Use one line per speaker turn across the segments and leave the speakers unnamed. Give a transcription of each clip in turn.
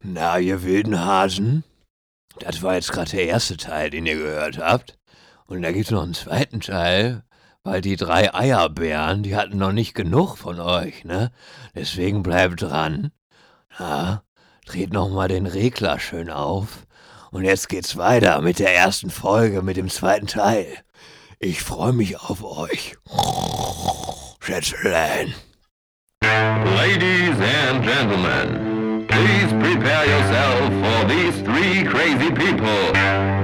Na, ihr wilden Hasen, das war jetzt gerade der erste Teil, den ihr gehört habt. Und da gibt's noch einen zweiten Teil, weil die drei Eierbären, die hatten noch nicht genug von euch, ne? Deswegen bleibt dran. Na, dreht noch mal den Regler schön auf. Und jetzt geht's weiter mit der ersten Folge, mit dem zweiten Teil. Ich freue mich auf euch. Schätzelein.
Ladies and gentlemen, please prepare yourself for these three crazy people.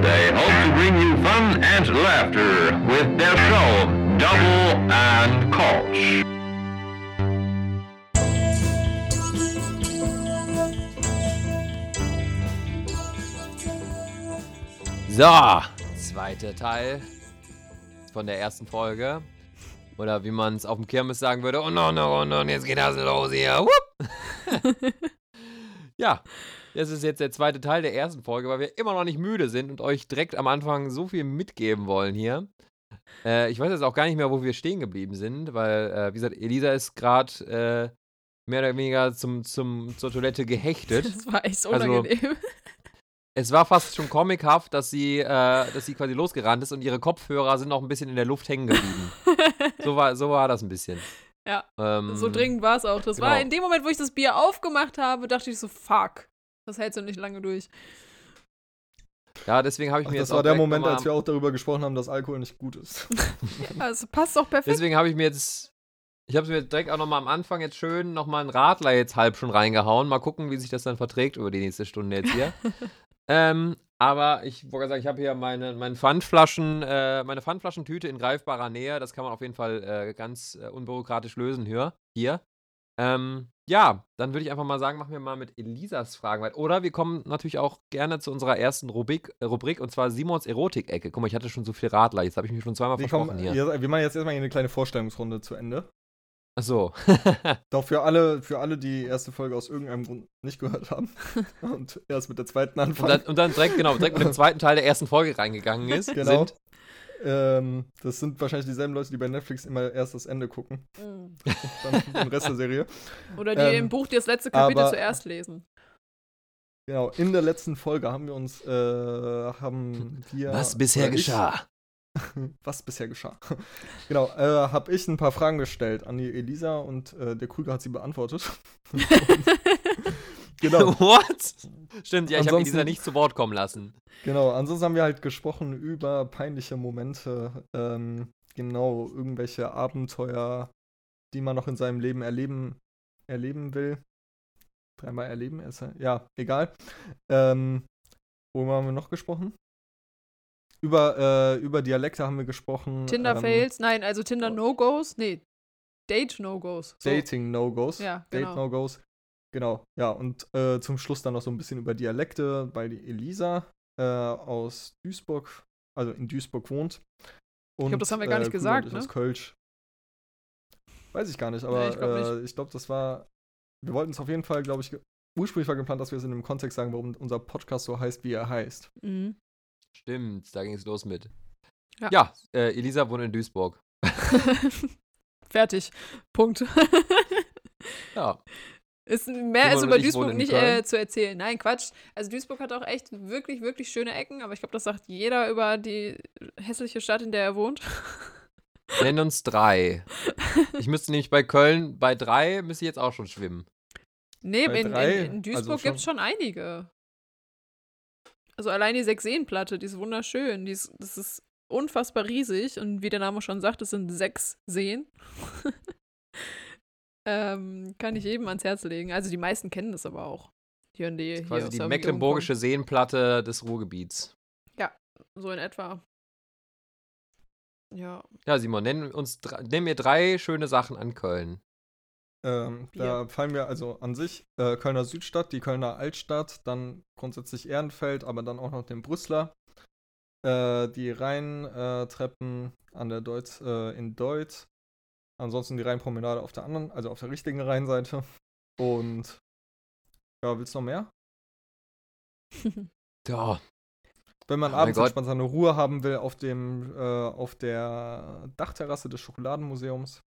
They hope to bring you fun and laughter with their show Double and Koch.
So, zweiter Teil von der ersten Folge. Oder wie man es auf dem Kirmes sagen würde, und noch eine Runde und jetzt geht das los hier. Ja, das ist jetzt der zweite Teil der ersten Folge, weil wir immer noch nicht müde sind und euch direkt am Anfang so viel mitgeben wollen hier. Äh, ich weiß jetzt auch gar nicht mehr, wo wir stehen geblieben sind, weil, äh, wie gesagt, Elisa ist gerade äh, mehr oder weniger zum, zum, zur Toilette gehechtet.
Das war echt
Also,
unangenehm.
Es war fast schon comichaft, dass sie, äh, dass sie quasi losgerannt ist und ihre Kopfhörer sind noch ein bisschen in der Luft hängen geblieben. so, war, so war das ein bisschen.
Ja,
Ähm,
so dringend war es auch. Das war
genau.
in dem Moment, wo ich das Bier aufgemacht habe, dachte ich so, fuck. Das hältst du nicht lange durch.
Ja, deswegen habe ich
Ach,
mir
das
jetzt
war
auch
der Moment, als wir auch darüber gesprochen haben, dass Alkohol nicht gut ist.
Ja, also passt doch perfekt.
Deswegen habe ich mir jetzt. Ich habe es mir direkt auch nochmal am Anfang jetzt schön nochmal einen Radler jetzt halb schon reingehauen. Mal gucken, wie sich das dann verträgt über die nächste Stunde jetzt hier. ähm, aber ich wollte sagen, ich habe hier meine, meine Pfandflaschen, äh, meine Pfandflaschentüte in greifbarer Nähe. Das kann man auf jeden Fall äh, ganz äh, unbürokratisch lösen hier. hier. Ähm, ja, dann würde ich einfach mal sagen, machen wir mal mit Elisas Fragen weiter. Oder wir kommen natürlich auch gerne zu unserer ersten Rubrik, äh, Rubrik und zwar Simons Erotik-Ecke. Guck mal, ich hatte schon so viel Radler, jetzt habe ich mich schon zweimal
Wir,
versprochen
kommen,
hier.
wir machen jetzt erstmal hier eine kleine Vorstellungsrunde zu Ende.
Ach so.
Doch für alle, für alle, die die erste Folge aus irgendeinem Grund nicht gehört haben und erst mit der zweiten
Und
anfangen.
dann, und dann direkt, genau, direkt mit dem zweiten Teil der ersten Folge reingegangen ist.
Genau.
Sind.
Ähm, das sind wahrscheinlich dieselben Leute, die bei Netflix immer erst das Ende gucken.
Mm.
Dann den Rest der Serie.
Oder die
Ähm,
im Buch das letzte Kapitel
aber-
zuerst lesen.
Genau, in der letzten Folge haben wir uns, äh, haben wir.
Was bisher geschah?
was bisher geschah. genau, äh, habe ich ein paar Fragen gestellt an die Elisa und äh, der Krüger hat sie beantwortet. genau,
What? Stimmt, ja, ich habe Elisa nicht zu Wort kommen lassen.
genau. Ansonsten haben wir halt gesprochen über peinliche Momente, ähm, genau, irgendwelche Abenteuer, die man noch in seinem Leben erleben, erleben will. Dreimal erleben, ist ja- ja, egal. Ähm, worüber haben wir noch gesprochen? Über, äh, über Dialekte haben wir gesprochen.
Tinder
ähm,
Fails? Nein, also Tinder No-Gos? Nee, Date No-Gos. So.
Dating No-Gos.
Ja,
Date
genau.
No-Gos. Genau, ja, und äh, zum Schluss dann noch so ein bisschen über Dialekte, weil die Elisa äh, aus Duisburg, also in Duisburg wohnt. Und,
glaub, das haben wir gar nicht gesagt,
ich
ne?
Aus Kölsch. Weiß ich gar nicht, aber
Nee, ich glaub
äh, ich glaube, das war. Wir wollten es auf jeden Fall, glaube ich, ursprünglich war geplant, dass wir es in dem Kontext sagen, warum unser Podcast so heißt, wie er heißt.
Mhm.
Stimmt, da ging es los mit.
Ja.
Ja, äh, Elisa wohnt in Duisburg.
Fertig. Punkt.
Ja.
Ist mehr ist über Duisburg nicht äh, zu erzählen. Nein, Quatsch. Also Duisburg hat auch echt wirklich, wirklich schöne Ecken, aber ich glaube, das sagt jeder über die hässliche Stadt, in der er wohnt.
Nenn uns drei. Ich müsste nämlich bei Köln, bei drei müsste ich jetzt auch schon schwimmen.
Nee, in,
drei,
in, in Duisburg
also
gibt es schon einige. Also allein die Sechseenplatte, die ist wunderschön. Die ist, das ist unfassbar riesig und wie der Name schon sagt, es sind sechs Seen. ähm, kann ich jedem ans Herz legen. Also die meisten kennen das aber auch. Hier in die, hier
Quasi
aus
die mecklenburgische Seenplatte des Ruhrgebiets.
kommen. So in etwa. Ja.
Ja, Simon, nenn, uns, nenn mir drei schöne Sachen an Köln.
Ähm, da fallen wir also an sich äh, Kölner Südstadt, die Kölner Altstadt, dann grundsätzlich Ehrenfeld, aber dann auch noch den Brüsseler. Äh, die Rheintreppen an der Deutz, äh, in Deutz. Ansonsten die Rheinpromenade auf der anderen, also auf der richtigen Rheinseite. Und ja, willst du noch mehr?
Ja,
Wenn man
Oh
abends entspannt seine Ruhe haben will auf dem, äh, auf der Dachterrasse des Schokoladenmuseums.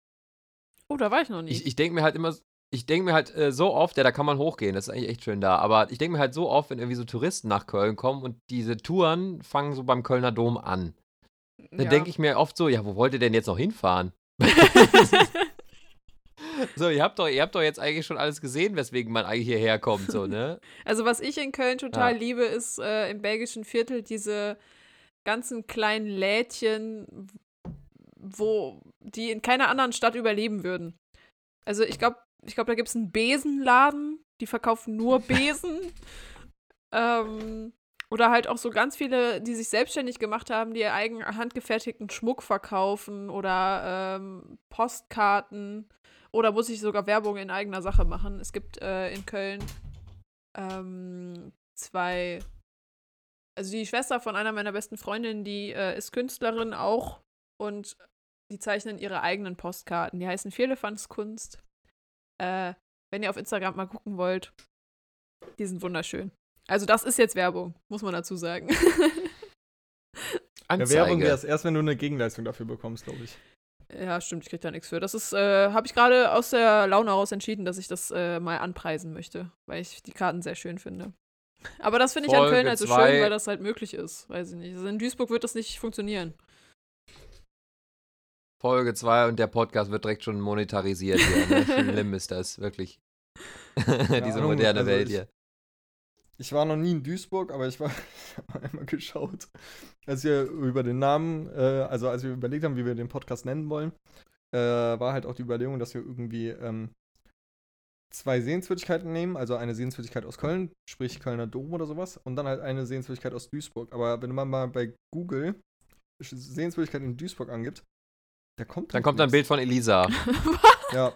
Oh, da war ich noch nie.
ich, ich denke mir halt immer, ich denke mir halt äh, so oft, ja, da kann man hochgehen, das ist eigentlich echt schön da, aber ich denke mir halt so oft, wenn irgendwie so Touristen nach Köln kommen und diese Touren fangen so beim Kölner Dom an. Dann
Ja.
denke ich mir oft so, ja, wo wollt ihr denn jetzt noch hinfahren? so, ihr habt doch, ihr habt doch jetzt eigentlich schon alles gesehen, weswegen man eigentlich hierher kommt, so, ne?
Also was ich in Köln total
Ja.
liebe, ist äh, im belgischen Viertel diese ganzen kleinen Lädchen, wo die in keiner anderen Stadt überleben würden. Also ich glaube, ich glaube, da gibt es einen Besenladen, die verkaufen nur Besen. ähm, oder halt auch so ganz viele, die sich selbstständig gemacht haben, die ihr eigen handgefertigten Schmuck verkaufen oder ähm, Postkarten oder muss ich sogar Werbung in eigener Sache machen. Es gibt äh, in Köln ähm, zwei, also die Schwester von einer meiner besten Freundinnen, die äh, ist Künstlerin auch und die zeichnen ihre eigenen Postkarten. Die heißen Vierlefantskunst. Äh, wenn ihr auf Instagram mal gucken wollt, die sind wunderschön. Also das ist jetzt Werbung, muss man dazu sagen.
Ja,
Anzeige.
Werbung wäre es erst, wenn du eine Gegenleistung dafür bekommst, glaube ich.
ja, stimmt, ich krieg da nichts für. Das ist, äh, habe ich gerade aus der Laune heraus entschieden, dass ich das äh, mal anpreisen möchte, weil ich die Karten sehr schön finde. Aber das finde ich an Köln halt so schön, weil das halt möglich ist. Weiß ich nicht. Also in Duisburg wird das nicht funktionieren.
Folge 2 und der Podcast wird direkt schon monetarisiert hier. Ne? Schlimm ist das, wirklich. Diese
Ahnung,
moderne
also
Welt
ich-
hier.
Ich war noch nie in Duisburg, aber ich war einmal geschaut, als wir über den Namen, äh, also als wir überlegt haben, wie wir den Podcast nennen wollen, äh, war halt auch die Überlegung, dass wir irgendwie ähm, zwei Sehenswürdigkeiten nehmen, also eine Sehenswürdigkeit aus Köln, sprich Kölner Dom oder sowas, und dann halt eine Sehenswürdigkeit aus Duisburg. Aber wenn man mal bei Google Sehenswürdigkeit in Duisburg angibt, da kommt
Dann
halt
kommt ein. Bild von Elisa.
Ja,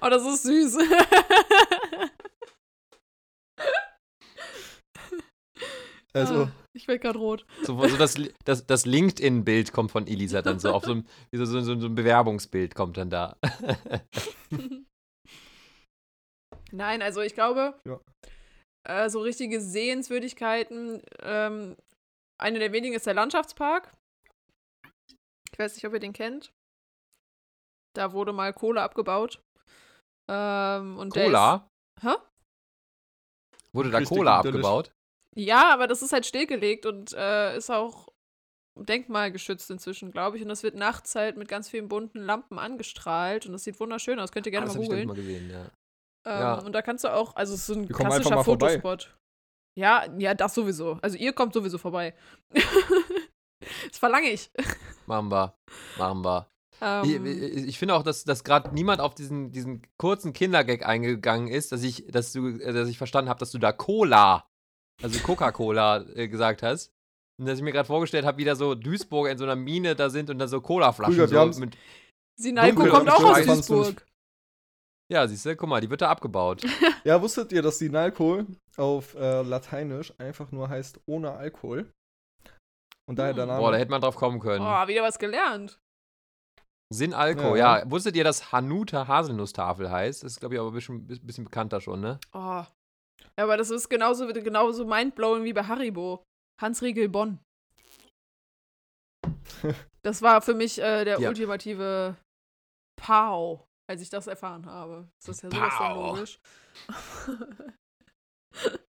oh, das ist süß.
also
Ah, ich werde gerade rot.
So, so das, das, das LinkedIn-Bild kommt von Elisa dann so. Auf so ein, wie so, so, so ein Bewerbungsbild kommt dann da.
Nein, also ich glaube,
Ja.
äh, so richtige Sehenswürdigkeiten, ähm, eine der wenigen ist der Landschaftspark. Ich weiß nicht, ob ihr den kennt. Da wurde mal Kohle abgebaut. Ähm, und
Cola?
Ist, hä?
Wurde da Cola abgebaut?
Ja, aber das ist halt stillgelegt und äh, ist auch denkmalgeschützt inzwischen, glaube ich. Und das wird nachts halt mit ganz vielen bunten Lampen angestrahlt und das sieht wunderschön aus. Könnt ihr gerne
Ah, das
mal googeln.
ich, mal gesehen, ja.
Ähm,
Ja.
Und da kannst du auch, also es ist so ein
Wir
klassischer
vorbei.
Fotospot. Ja, ja, das sowieso. Also ihr kommt sowieso vorbei. das verlange ich.
Machen wir. Machen wir. Ich,
Ähm,
ich, ich finde auch, dass, dass gerade niemand auf diesen, diesen kurzen Kindergag eingegangen ist, dass ich, dass du, äh, dass ich verstanden habe, dass du da Cola, also Coca-Cola äh, gesagt hast. Und dass ich mir gerade vorgestellt habe, wie da so Duisburger in so einer Mine da sind und da so Colaflaschen so mit.
Sinalco kommt auch aus. Duisburg.
Ja, siehst du, guck mal, die wird da abgebaut.
Ja, wusstet ihr, dass Nalkohol auf äh, Lateinisch einfach nur heißt ohne Alkohol? Und daher
Hm.
der Name.
Boah, da hätte man drauf kommen können.
Oh, wieder was gelernt.
Sinalco,
Ja.
ja. Wusstet ihr, dass Hanuta Haselnusstafel heißt? Das ist, glaube ich, aber ein bisschen, bisschen bekannter schon, ne?
Oh. Ja, aber das ist genauso, genauso mindblowing wie bei Haribo. Hans Riegel Bonn. Das war für mich äh, der
Ja.
ultimative Pow, als ich das erfahren habe. Das ist ja sowas von logisch.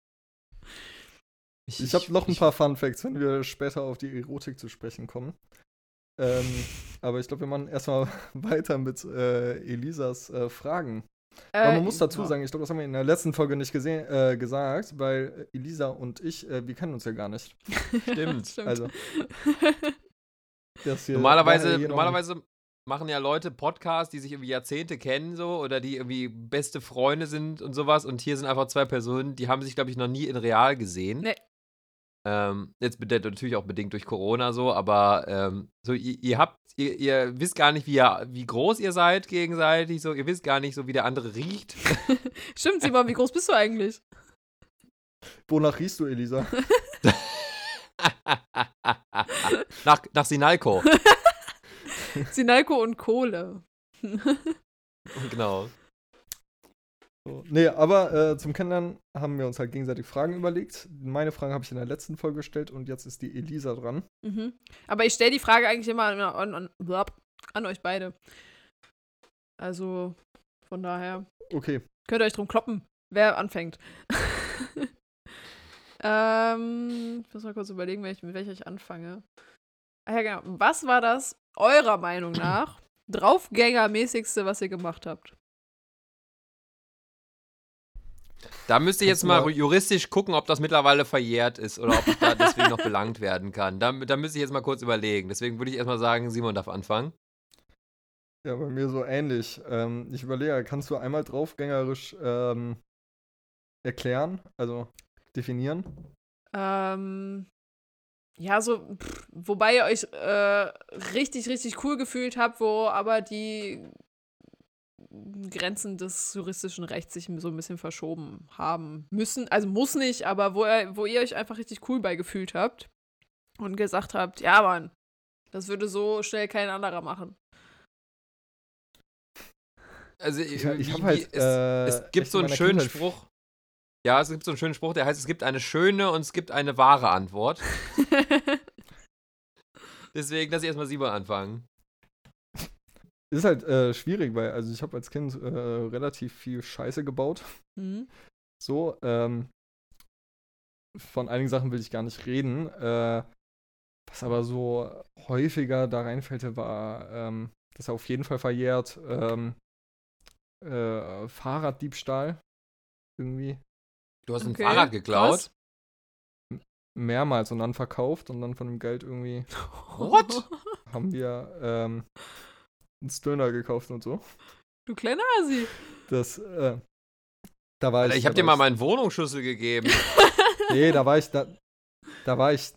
ich habe noch ein paar Fun Facts, wenn wir später auf die Erotik zu sprechen kommen. Ähm, aber ich glaube, wir machen erstmal weiter mit äh, Elisas äh, Fragen. Aber
Äh,
man muss dazu
ja.
sagen, ich glaube, das haben wir in der letzten Folge nicht gesehen, äh, gesagt, weil Elisa und ich, äh, wir kennen uns ja gar nicht.
Stimmt.
Also, das hier
Normalerweise,
noch-
normalerweise machen ja Leute Podcasts, die sich irgendwie Jahrzehnte kennen, so, oder die irgendwie beste Freunde sind und sowas. Und hier sind einfach zwei Personen, die haben sich, glaube ich, noch nie in real gesehen.
Nee.
Ähm, jetzt natürlich auch bedingt durch Corona so, aber ähm, so, ihr, ihr habt, ihr, ihr wisst gar nicht, wie, ihr, wie groß ihr seid gegenseitig, so, ihr wisst gar nicht so, wie der andere riecht.
Stimmt, Simon, wie groß bist du eigentlich?
Wonach riechst du, Elisa?
nach, nach Sinalco.
Sinalco und Kohle.
genau.
So. Nee, aber äh, zum Kennenlernen haben wir uns halt gegenseitig Fragen überlegt. Meine Fragen habe ich in der letzten Folge gestellt und jetzt ist die Elisa dran.
Mhm. Aber ich stelle die Frage eigentlich immer an, an, an, euch beide. Also, von daher.
Okay.
Könnt ihr euch drum kloppen, wer anfängt. ähm, ich muss mal kurz überlegen, mit welcher ich anfange. Ah ja, genau. Was war das, eurer Meinung nach, draufgängermäßigste, was ihr gemacht habt?
Da müsste ich jetzt mal
mal-
juristisch gucken, ob das mittlerweile verjährt ist oder ob ich da deswegen noch belangt werden kann. Da, da müsste ich jetzt mal kurz überlegen. Deswegen würde ich erstmal sagen, Simon darf anfangen.
Ja, bei mir so ähnlich. Ähm, ich überlege, kannst du einmal draufgängerisch ähm, erklären, also definieren?
Ähm, ja, so, pff, wobei ihr euch äh, richtig, richtig cool gefühlt habt, wo aber die Grenzen des juristischen Rechts sich so ein bisschen verschoben haben müssen. Also muss nicht, aber wo ihr, wo ihr euch einfach richtig cool bei gefühlt habt und gesagt habt, ja, Mann, das würde so schnell kein anderer machen.
Also,
Ich, ich
wie-
habe halt.
es,
äh,
es gibt so
in
einen schönen
Kindheit-
Spruch. Ja, es gibt so einen schönen Spruch, der heißt, es gibt eine schöne und es gibt eine wahre Antwort. Deswegen lass ich erstmal Simon anfangen.
Ist halt äh, schwierig, weil also ich habe als Kind äh, relativ viel Scheiße gebaut.
mhm.
So, ähm, von einigen Sachen will ich gar nicht reden. Äh, was aber so häufiger da reinfällt, war, ähm, das ist auf jeden Fall verjährt, ähm, äh, Fahrraddiebstahl. Irgendwie
Du hast ein
Okay,
Fahrrad geklaut.
mehrmals und dann verkauft und dann von dem Geld irgendwie
What?
haben wir ähm, einen Stöner gekauft und so.
Du kleiner Asi.
Das, äh, da war
Alter,
ich.
ich habe
da
dir mal meinen Wohnungsschlüssel gegeben.
Nee, da war ich, da, da war ich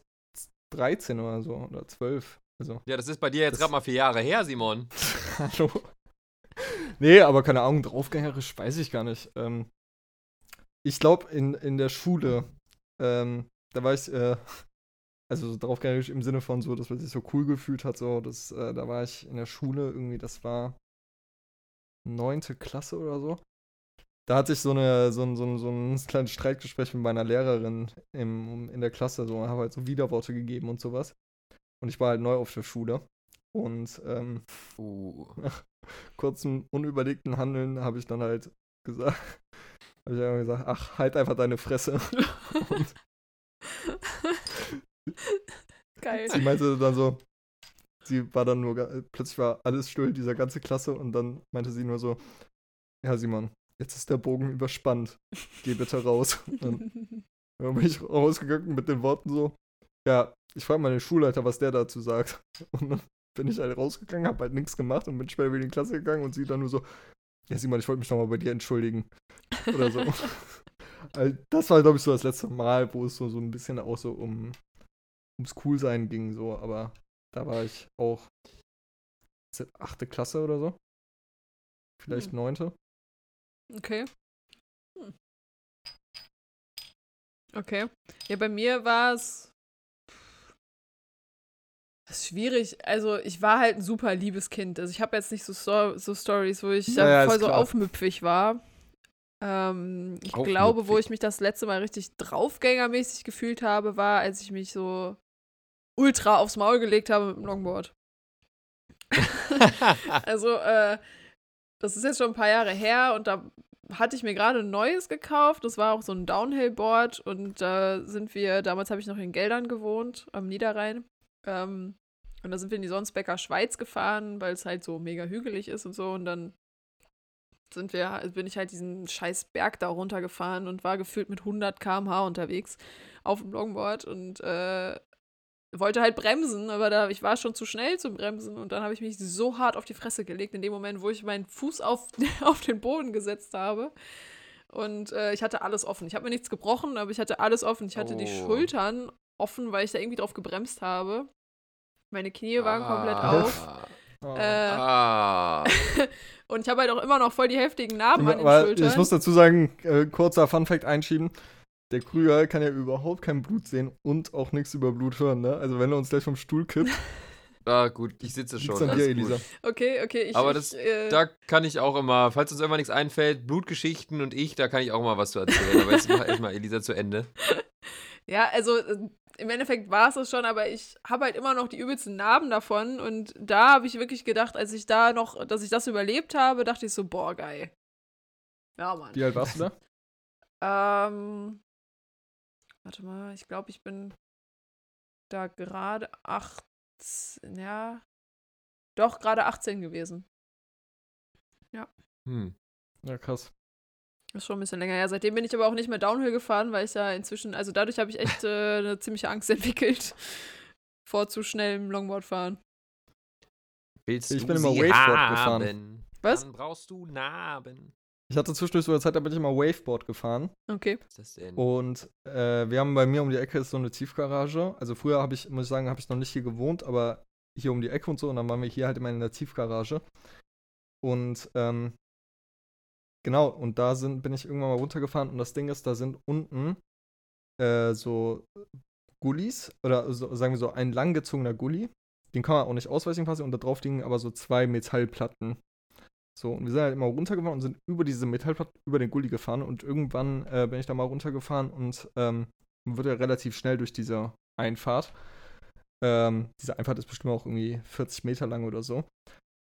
13 oder so oder 12. Also,
Ja, das ist bei dir jetzt gerade mal vier Jahre her, Simon.
hallo. Nee, aber keine Ahnung, draufgängerisch weiß ich gar nicht. Ähm, ich glaube, in, in der Schule, ähm, da war ich, äh, also so draufgängerisch im Sinne von so, dass man sich so cool gefühlt hat, so, das, äh, da war ich in der Schule irgendwie, das war neunte Klasse oder so. Da hatte ich so, eine, so, ein, so, ein, so ein kleines Streitgespräch mit meiner Lehrerin im, in der Klasse, so, habe halt so Widerworte gegeben und sowas. Und ich war halt neu auf der Schule. Und ähm,
Uh.
kurzem unüberlegten Handeln habe ich dann halt gesagt, habe ich einfach gesagt, ach, halt einfach deine Fresse. Und
Geil.
sie meinte dann so, sie war dann nur, plötzlich war alles still, dieser ganze Klasse, und dann meinte sie nur so, ja Simon, jetzt ist der Bogen überspannt, geh bitte raus. Und dann dann bin ich rausgegangen mit den Worten so, ja, ich frage mal den Schulleiter, was der dazu sagt. Und dann bin ich halt rausgegangen, habe halt nichts gemacht und bin später wieder in die Klasse gegangen und sie dann nur so, ja Simon, ich wollte mich nochmal bei dir entschuldigen. Oder so. Also, das war, glaube ich, so das letzte Mal, wo es so, so ein bisschen auch so um ums Coolsein ging, so, aber da war ich auch achte Klasse oder so. Vielleicht
Hm.
neunte.
Okay. Hm. Okay. Ja, bei mir war es schwierig. Also, ich war halt ein super liebes Kind. Also, ich habe jetzt nicht so, Sto so Stories, wo ich
Ja,
da
ja,
voll so
klar.
aufmüpfig war. Ähm, ich glaube, wo
Aufmüpfig.
ich mich das letzte Mal richtig draufgängermäßig gefühlt habe, war, als ich mich so ultra aufs Maul gelegt habe mit dem Longboard. Also, äh, das ist jetzt schon ein paar Jahre her und da hatte ich mir gerade ein neues gekauft. Das war auch so ein Downhill-Board und da sind wir, damals habe ich noch in Geldern gewohnt, am Niederrhein. Ähm, und da sind wir in die Sonsbecker Schweiz gefahren, weil es halt so mega hügelig ist und so. Und dann sind wir, bin ich halt diesen scheiß Berg da runtergefahren und war gefühlt mit 100 km/h unterwegs auf dem Longboard und äh, wollte halt bremsen, aber da, ich war schon zu schnell zum Bremsen und dann habe ich mich so hart auf die Fresse gelegt, in dem Moment, wo ich meinen Fuß auf, auf den Boden gesetzt habe. Und äh, ich hatte alles offen. Ich habe mir nichts gebrochen, aber ich hatte alles offen. Ich hatte die
Oh.
Schultern offen, weil ich da irgendwie drauf gebremst habe. Meine Knie waren komplett
Ah.
auf.
Oh.
Äh,
Ah.
und ich habe halt auch immer noch voll die heftigen Narben an den Schultern.
ich muss dazu sagen, äh, kurzer Funfact einschieben. Der Krüger kann ja überhaupt kein Blut sehen und auch nichts über Blut hören, ne? Also wenn er uns gleich vom Stuhl kippt,
ah, gut, ich sitze schon.
an dir,
gut.
Elisa.
okay, okay, ich.
Aber
ich,
das-
äh,
Da kann ich auch immer, falls uns irgendwann nichts einfällt, Blutgeschichten und ich, da kann ich auch mal was zu erzählen. Aber jetzt mach erstmal Elisa zu Ende.
Ja, also äh, im Endeffekt war es das schon, aber ich habe halt immer noch die übelsten Narben davon und da habe ich wirklich gedacht, als ich da noch, dass ich das überlebt habe, dachte ich so, boah, geil. Ja, Mann.
Wie alt warst du
da? ähm, warte mal, ich glaube, ich bin da gerade 18, ja, doch, gerade 18 gewesen. Ja.
Hm.
Ja, krass.
Das ist schon ein bisschen länger her. Seitdem bin ich aber auch nicht mehr Downhill gefahren, weil ich ja inzwischen, also dadurch habe ich echt äh, eine ziemliche Angst entwickelt vor zu schnellem Longboardfahren.
Willst
Ich
du
bin immer
sie
Waveboard gefahren.
haben,
Was?
Dann brauchst du Narben.
Ich hatte zwischendurch so eine Zeit, da bin ich immer Waveboard gefahren.
Okay.
Was ist das denn?
Und äh, wir haben bei mir um die Ecke ist so eine Tiefgarage. Also früher habe ich, muss ich sagen, habe ich noch nicht hier gewohnt, aber hier um die Ecke und so. Und dann waren wir hier halt immer in der Tiefgarage. Und ähm, genau, und da sind, bin ich irgendwann mal runtergefahren. Und das Ding ist, da sind unten äh, so Gullis oder so, sagen wir so ein langgezogener Gully. Den kann man auch nicht ausweichen quasi. Und da drauf liegen aber so zwei Metallplatten. So, und wir sind halt immer runtergefahren und sind über diese Metallplatte, über den Gully gefahren und irgendwann äh, bin ich da mal runtergefahren und ähm, wird ja relativ schnell durch diese Einfahrt. Ähm, diese Einfahrt ist bestimmt auch irgendwie 40 Meter lang oder so.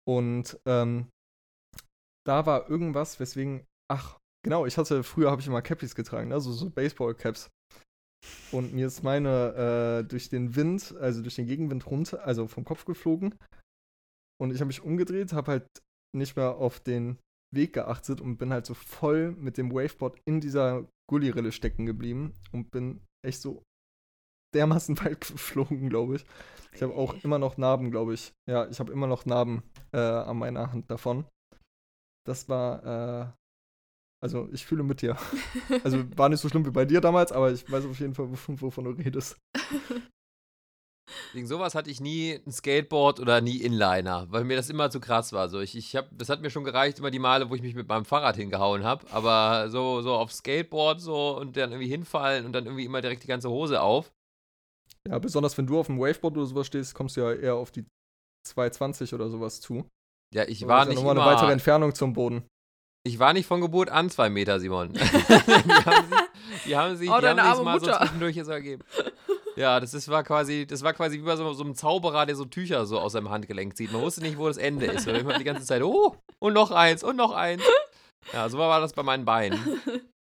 Und ähm, da war irgendwas, weswegen, ach, genau, ich hatte, früher habe ich immer Cappies getragen, also so Baseball-Caps. Und mir ist meine äh, durch den Wind, also durch den Gegenwind runter, also vom Kopf geflogen. Und ich habe mich umgedreht, habe halt nicht mehr auf den Weg geachtet und bin halt so voll mit dem Waveboard in dieser Gullirille stecken geblieben und bin echt so dermaßen weit geflogen, glaube ich. Ich habe auch immer noch Narben, glaube ich. Ja, ich habe immer noch Narben äh, an meiner Hand davon. Das war, äh, also ich fühle mit dir. Also war nicht so schlimm wie bei dir damals, aber ich weiß auf jeden Fall, wovon, wovon du redest.
Wegen sowas hatte ich nie ein Skateboard oder nie Inliner, weil mir das immer zu krass war. So, ich, ich hab, das hat mir schon gereicht, immer die Male, wo ich mich mit meinem Fahrrad hingehauen habe. Aber so, so auf Skateboard so und dann irgendwie hinfallen und dann irgendwie immer direkt die ganze Hose auf.
Ja, besonders wenn du auf dem Waveboard oder sowas stehst, kommst du ja eher auf die 220 oder sowas zu.
Ja, ich
Das
war nicht
ja nochmal
immer,
eine weitere Entfernung zum Boden.
Ich war nicht von Geburt an zwei Meter, Simon. die haben sich, die haben sich,
Oh,
die haben sich mal so
Mutter.
zwischendurch so ergeben. Ja, das ist, war quasi, das war quasi wie bei so, so einem Zauberer, der so Tücher so aus seinem Handgelenk zieht. Man wusste nicht, wo das Ende ist. Und immer die ganze Zeit, oh, und noch eins, und noch eins. Ja, so war das bei meinen Beinen.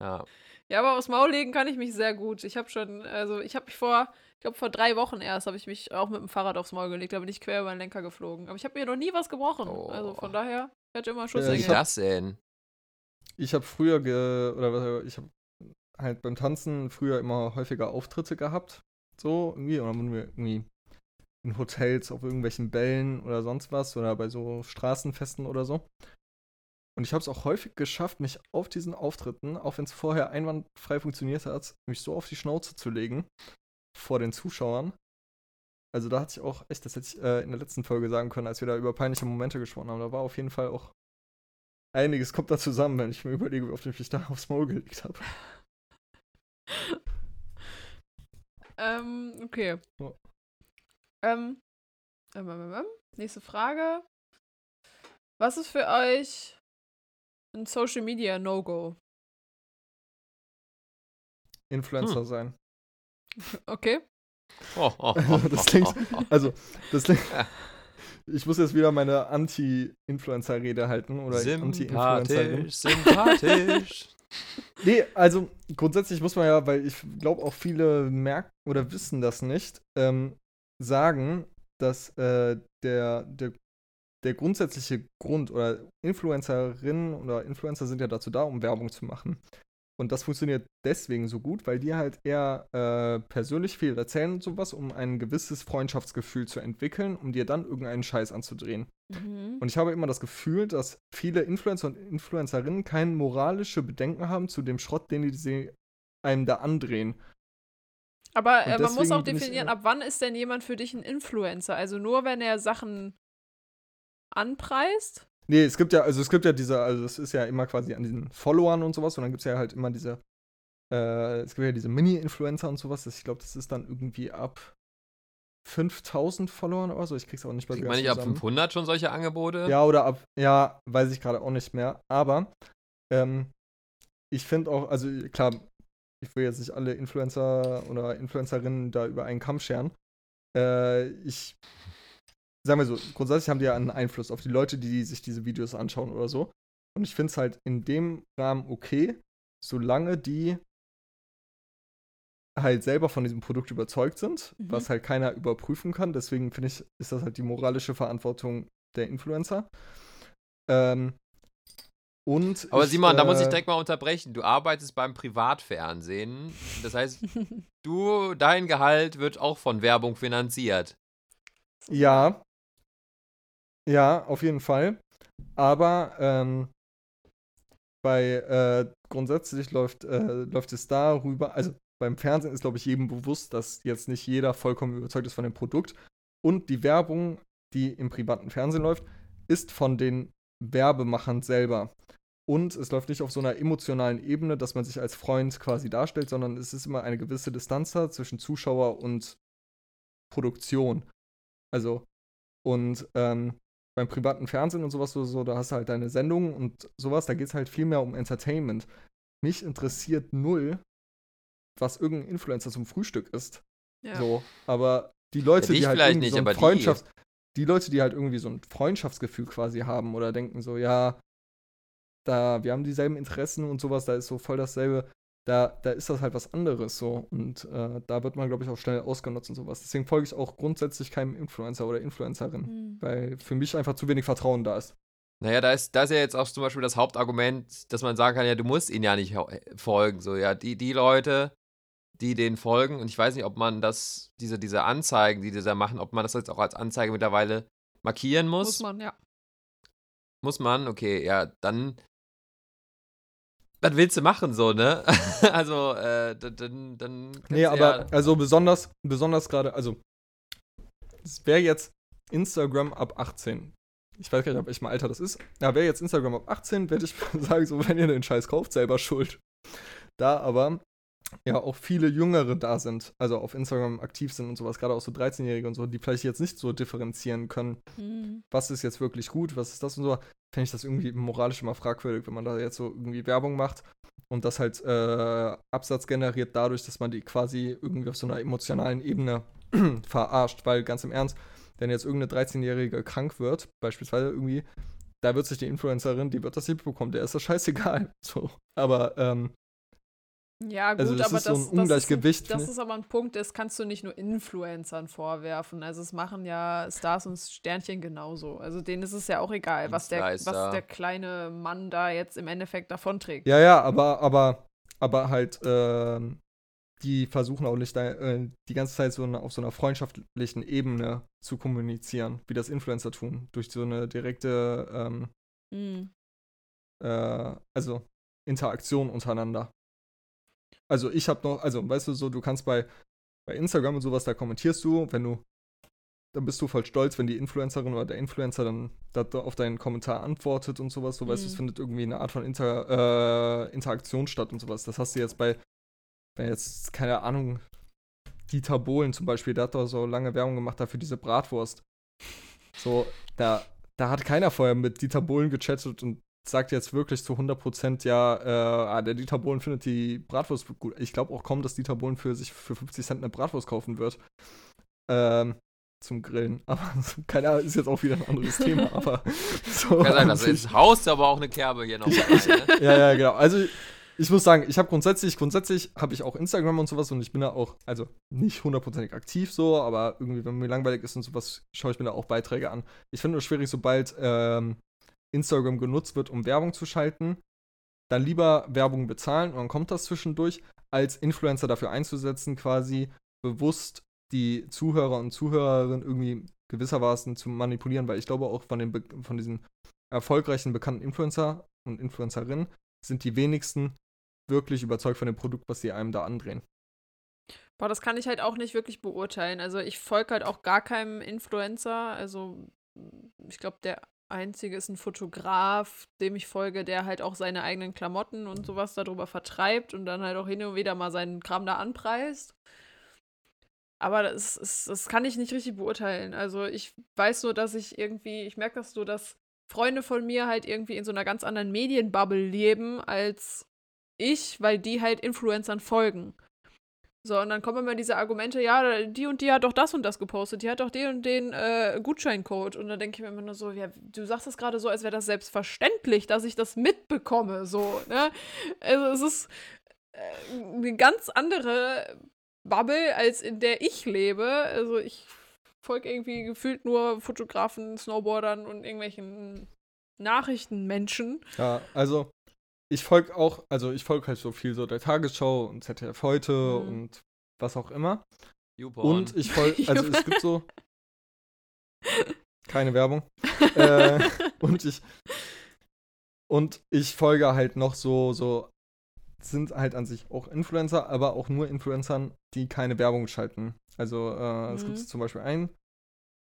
Ja.
Ja, aber aufs Maul legen kann ich mich sehr gut. Ich habe schon, also ich habe mich vor, ich glaube vor drei Wochen erst, habe ich mich auch mit dem Fahrrad aufs Maul gelegt, da bin ich quer über den Lenker geflogen. Aber ich habe mir noch nie was gebrochen.
Oh.
Also von daher, ich hatte immer
Ja,
Was
Schussengel.
ist
ich hab-
das denn?
Ich habe früher, ge oder ich habe halt beim Tanzen früher immer häufiger Auftritte gehabt. So irgendwie. Dann wurden wir irgendwie in Hotels auf irgendwelchen Bällen oder sonst was oder bei so Straßenfesten oder so. Und ich habe es auch häufig geschafft, mich auf diesen Auftritten, auch wenn es vorher einwandfrei funktioniert hat, mich so auf die Schnauze zu legen vor den Zuschauern. Also da hatte ich auch echt, das hätte ich äh, in der letzten Folge sagen können, als wir da über peinliche Momente gesprochen haben. Da war auf jeden Fall auch einiges kommt da zusammen, wenn ich mir überlege, wie oft ich mich da aufs Maul gelegt habe.
Ähm, okay.
Ja.
Ähm, ähm, ähm, ähm, nächste Frage. Was ist für euch ein Social Media No-Go?
Influencer sein.
Okay.
Oh, oh, oh,
Das
oh,
klingt-
oh, oh.
Also, das klingt. Ich muss jetzt wieder meine Anti-Influencer-Rede halten oder Anti-Influencerin.
Sympathisch, sympathisch.
Nee, also grundsätzlich muss man ja, weil ich glaube auch viele merken oder wissen das nicht, ähm, sagen, dass äh, der, der, der grundsätzliche Grund oder Influencerinnen oder Influencer sind ja dazu da, um Werbung zu machen. Und das funktioniert deswegen so gut, weil die halt eher äh, persönlich viel erzählen und sowas, um ein gewisses Freundschaftsgefühl zu entwickeln, um dir dann irgendeinen Scheiß anzudrehen.
Mhm.
Und ich habe immer das Gefühl, dass viele Influencer und Influencerinnen keine moralische Bedenken haben zu dem Schrott, den die sie einem da andrehen.
Aber äh, man muss auch definieren,
immer-
ab wann ist denn jemand für dich ein Influencer? Also nur, wenn er Sachen anpreist?
Nee, es gibt ja, also es gibt ja diese, also es ist ja immer quasi an diesen Followern und sowas und dann gibt es ja halt immer diese, äh, es gibt ja diese Mini-Influencer und sowas. Das- Ich glaube, das ist dann irgendwie ab 5000 Followern oder so. Ich krieg's auch nicht mehr
Kriegt man nicht ab
zusammen.
500 schon solche Angebote?
Ja, oder ab, ja, weiß ich gerade auch nicht mehr. Aber ähm, ich finde auch, also klar, ich will jetzt nicht alle Influencer oder Influencerinnen da über einen Kamm scheren. Äh, ich, sagen wir so, grundsätzlich haben die ja einen Einfluss auf die Leute, die sich diese Videos anschauen oder so. Und ich finde es halt in dem Rahmen okay, solange die halt selber von diesem Produkt überzeugt sind,
Mhm.
was halt keiner überprüfen kann. Deswegen finde ich, ist das halt die moralische Verantwortung der Influencer. Ähm, und
Aber
ich,
Simon, da muss ich
äh,
direkt mal unterbrechen. Du arbeitest beim Privatfernsehen. Das heißt, du, dein Gehalt wird auch von Werbung finanziert.
Ja. Ja, auf jeden Fall. Aber ähm, bei äh, grundsätzlich läuft, äh, läuft es darüber, also beim Fernsehen ist, glaube ich, jedem bewusst, dass jetzt nicht jeder vollkommen überzeugt ist von dem Produkt. Und die Werbung, die im privaten Fernsehen läuft, ist von den Werbemachern selber. Und es läuft nicht auf so einer emotionalen Ebene, dass man sich als Freund quasi darstellt, sondern es ist immer eine gewisse Distanz da zwischen Zuschauer und Produktion. Also, und ähm, beim privaten Fernsehen und sowas, so, so, da hast du halt deine Sendungen und sowas, da geht es halt viel mehr um Entertainment. Mich interessiert null, was irgendein Influencer zum Frühstück isst.
Ja.
So, aber die Leute,
dich
die halt irgendwie
nicht,
so ein
aber die.
Freundschafts die Leute, die halt irgendwie so ein Freundschaftsgefühl quasi haben oder denken so, ja, da, wir haben dieselben Interessen und sowas, da ist so voll dasselbe, da, da ist das halt was anderes so und äh, da wird man, glaube ich, auch schnell ausgenutzt und sowas. Deswegen folge ich auch grundsätzlich keinem Influencer oder Influencerin,
Mhm.
weil für mich einfach zu wenig Vertrauen da ist.
Naja, da ist, da ist ja jetzt auch zum Beispiel das Hauptargument, dass man sagen kann, ja, du musst ihnen ja nicht äh, folgen. So, ja, die, die Leute, die denen folgen, und ich weiß nicht, ob man das, diese, diese Anzeigen, die die da machen, ob man das jetzt auch als Anzeige mittlerweile markieren muss.
Muss man, ja.
Muss man? Okay, ja, dann. Was willst du machen, so, ne? also, äh, dann. dann
Nee, aber
ja,
also besonders, besonders gerade, also es wäre jetzt Instagram ab 18. Ich weiß gar nicht, ab welchem Alter das ist. Ja, wäre jetzt Instagram ab 18, werde ich sagen, so, wenn ihr den Scheiß kauft, selber schuld. Da aber ja auch viele Jüngere da sind, also auf Instagram aktiv sind und sowas, gerade auch so 13-Jährige und so, die vielleicht jetzt nicht so differenzieren können,
Mhm.
was ist jetzt wirklich gut, was ist das und so, fände ich das irgendwie moralisch immer fragwürdig, wenn man da jetzt so irgendwie Werbung macht und das halt äh, Absatz generiert dadurch, dass man die quasi irgendwie auf so einer emotionalen Ebene verarscht, weil ganz im Ernst, wenn jetzt irgendeine 13-Jährige krank wird, beispielsweise irgendwie, da wird sich die Influencerin, die wird das nicht bekommen, der ist das scheißegal. So. Aber ähm,
Ja, gut,
Also das
aber
ist so ein
das,
Ungleichgewicht,
Das, ist, ein, das
ne?
ist aber ein Punkt, das kannst du nicht nur Influencern vorwerfen. Also es machen ja Stars und Sternchen genauso. Also denen ist es ja auch egal, was der, was der kleine Mann da jetzt im Endeffekt davonträgt.
ja, ja, aber, aber, aber halt, ähm, die versuchen auch nicht da, äh, die ganze Zeit so eine, auf so einer freundschaftlichen Ebene zu kommunizieren, wie das Influencer tun, durch so eine direkte, ähm,
Mhm.
äh, also Interaktion untereinander. Also ich habe noch, also weißt du so, du kannst bei, bei Instagram und sowas, da kommentierst du, wenn du, dann bist du voll stolz, wenn die Influencerin oder der Influencer dann da, da auf deinen Kommentar antwortet und sowas, so weißt du, es
Mhm.
findet irgendwie eine Art von Inter, äh, Interaktion statt und sowas. Das hast du jetzt bei, bei jetzt, keine Ahnung, Dieter Bohlen zum Beispiel, der hat doch so lange Werbung gemacht dafür diese Bratwurst. So, da, da hat keiner vorher mit Dieter Bohlen gechattet und sagt jetzt wirklich zu 100% ja, äh, ah, der Dieter Bohlen findet die Bratwurst gut. Ich glaube auch kaum, dass Dieter Bohlen für sich für 50 Cent eine Bratwurst kaufen wird. Ähm, zum Grillen. Aber keine Ahnung, ist jetzt auch wieder ein anderes Thema. Aber so.
kann sein, das ist, haust aber auch eine Kerbe hier noch rein, ne?
ja, ja, genau. Also ich muss sagen, ich habe grundsätzlich, grundsätzlich habe ich auch Instagram und sowas und ich bin da auch, also nicht hundertprozentig aktiv so, aber irgendwie, wenn mir langweilig ist und sowas, schaue ich mir da auch Beiträge an. Ich finde nur schwierig, sobald ähm, Instagram genutzt wird, um Werbung zu schalten, dann lieber Werbung bezahlen und dann kommt das zwischendurch, als Influencer dafür einzusetzen, quasi bewusst die Zuhörer und Zuhörerinnen irgendwie gewissermaßen zu manipulieren, weil ich glaube auch von den Be von diesen erfolgreichen bekannten Influencer und Influencerinnen sind die wenigsten wirklich überzeugt von dem Produkt, was sie einem da andrehen.
Boah, das kann ich halt auch nicht wirklich beurteilen. Also ich folge halt auch gar keinem Influencer. Also ich glaube, der einzige ist ein Fotograf, dem ich folge, der halt auch seine eigenen Klamotten und sowas darüber vertreibt und dann halt auch hin und wieder mal seinen Kram da anpreist. Aber das, ist, das kann ich nicht richtig beurteilen. Also ich weiß nur, dass ich irgendwie, ich merke das so, dass Freunde von mir halt irgendwie in so einer ganz anderen Medienbubble leben als ich, weil die halt Influencern folgen. So, und dann kommen immer diese Argumente, ja, die und die hat doch das und das gepostet, die hat doch den und den äh, Gutscheincode. Und dann denke ich mir immer nur so, ja, du sagst das gerade so, als wäre das selbstverständlich, dass ich das mitbekomme. So, ne? Also es ist äh, eine ganz andere Bubble, als in der ich lebe. Also ich folge irgendwie gefühlt nur Fotografen, Snowboardern und irgendwelchen Nachrichtenmenschen.
Ja, also ich folge auch, also ich folge halt so viel so der Tagesschau und ZDF heute
Mhm.
und was auch immer.
YouPorn.
Und ich folge, also es gibt so keine Werbung. äh, und ich und ich folge halt noch so so sind halt an sich auch Influencer, aber auch nur Influencern, die keine Werbung schalten. Also äh, es
Mhm.
gibt zum Beispiel einen,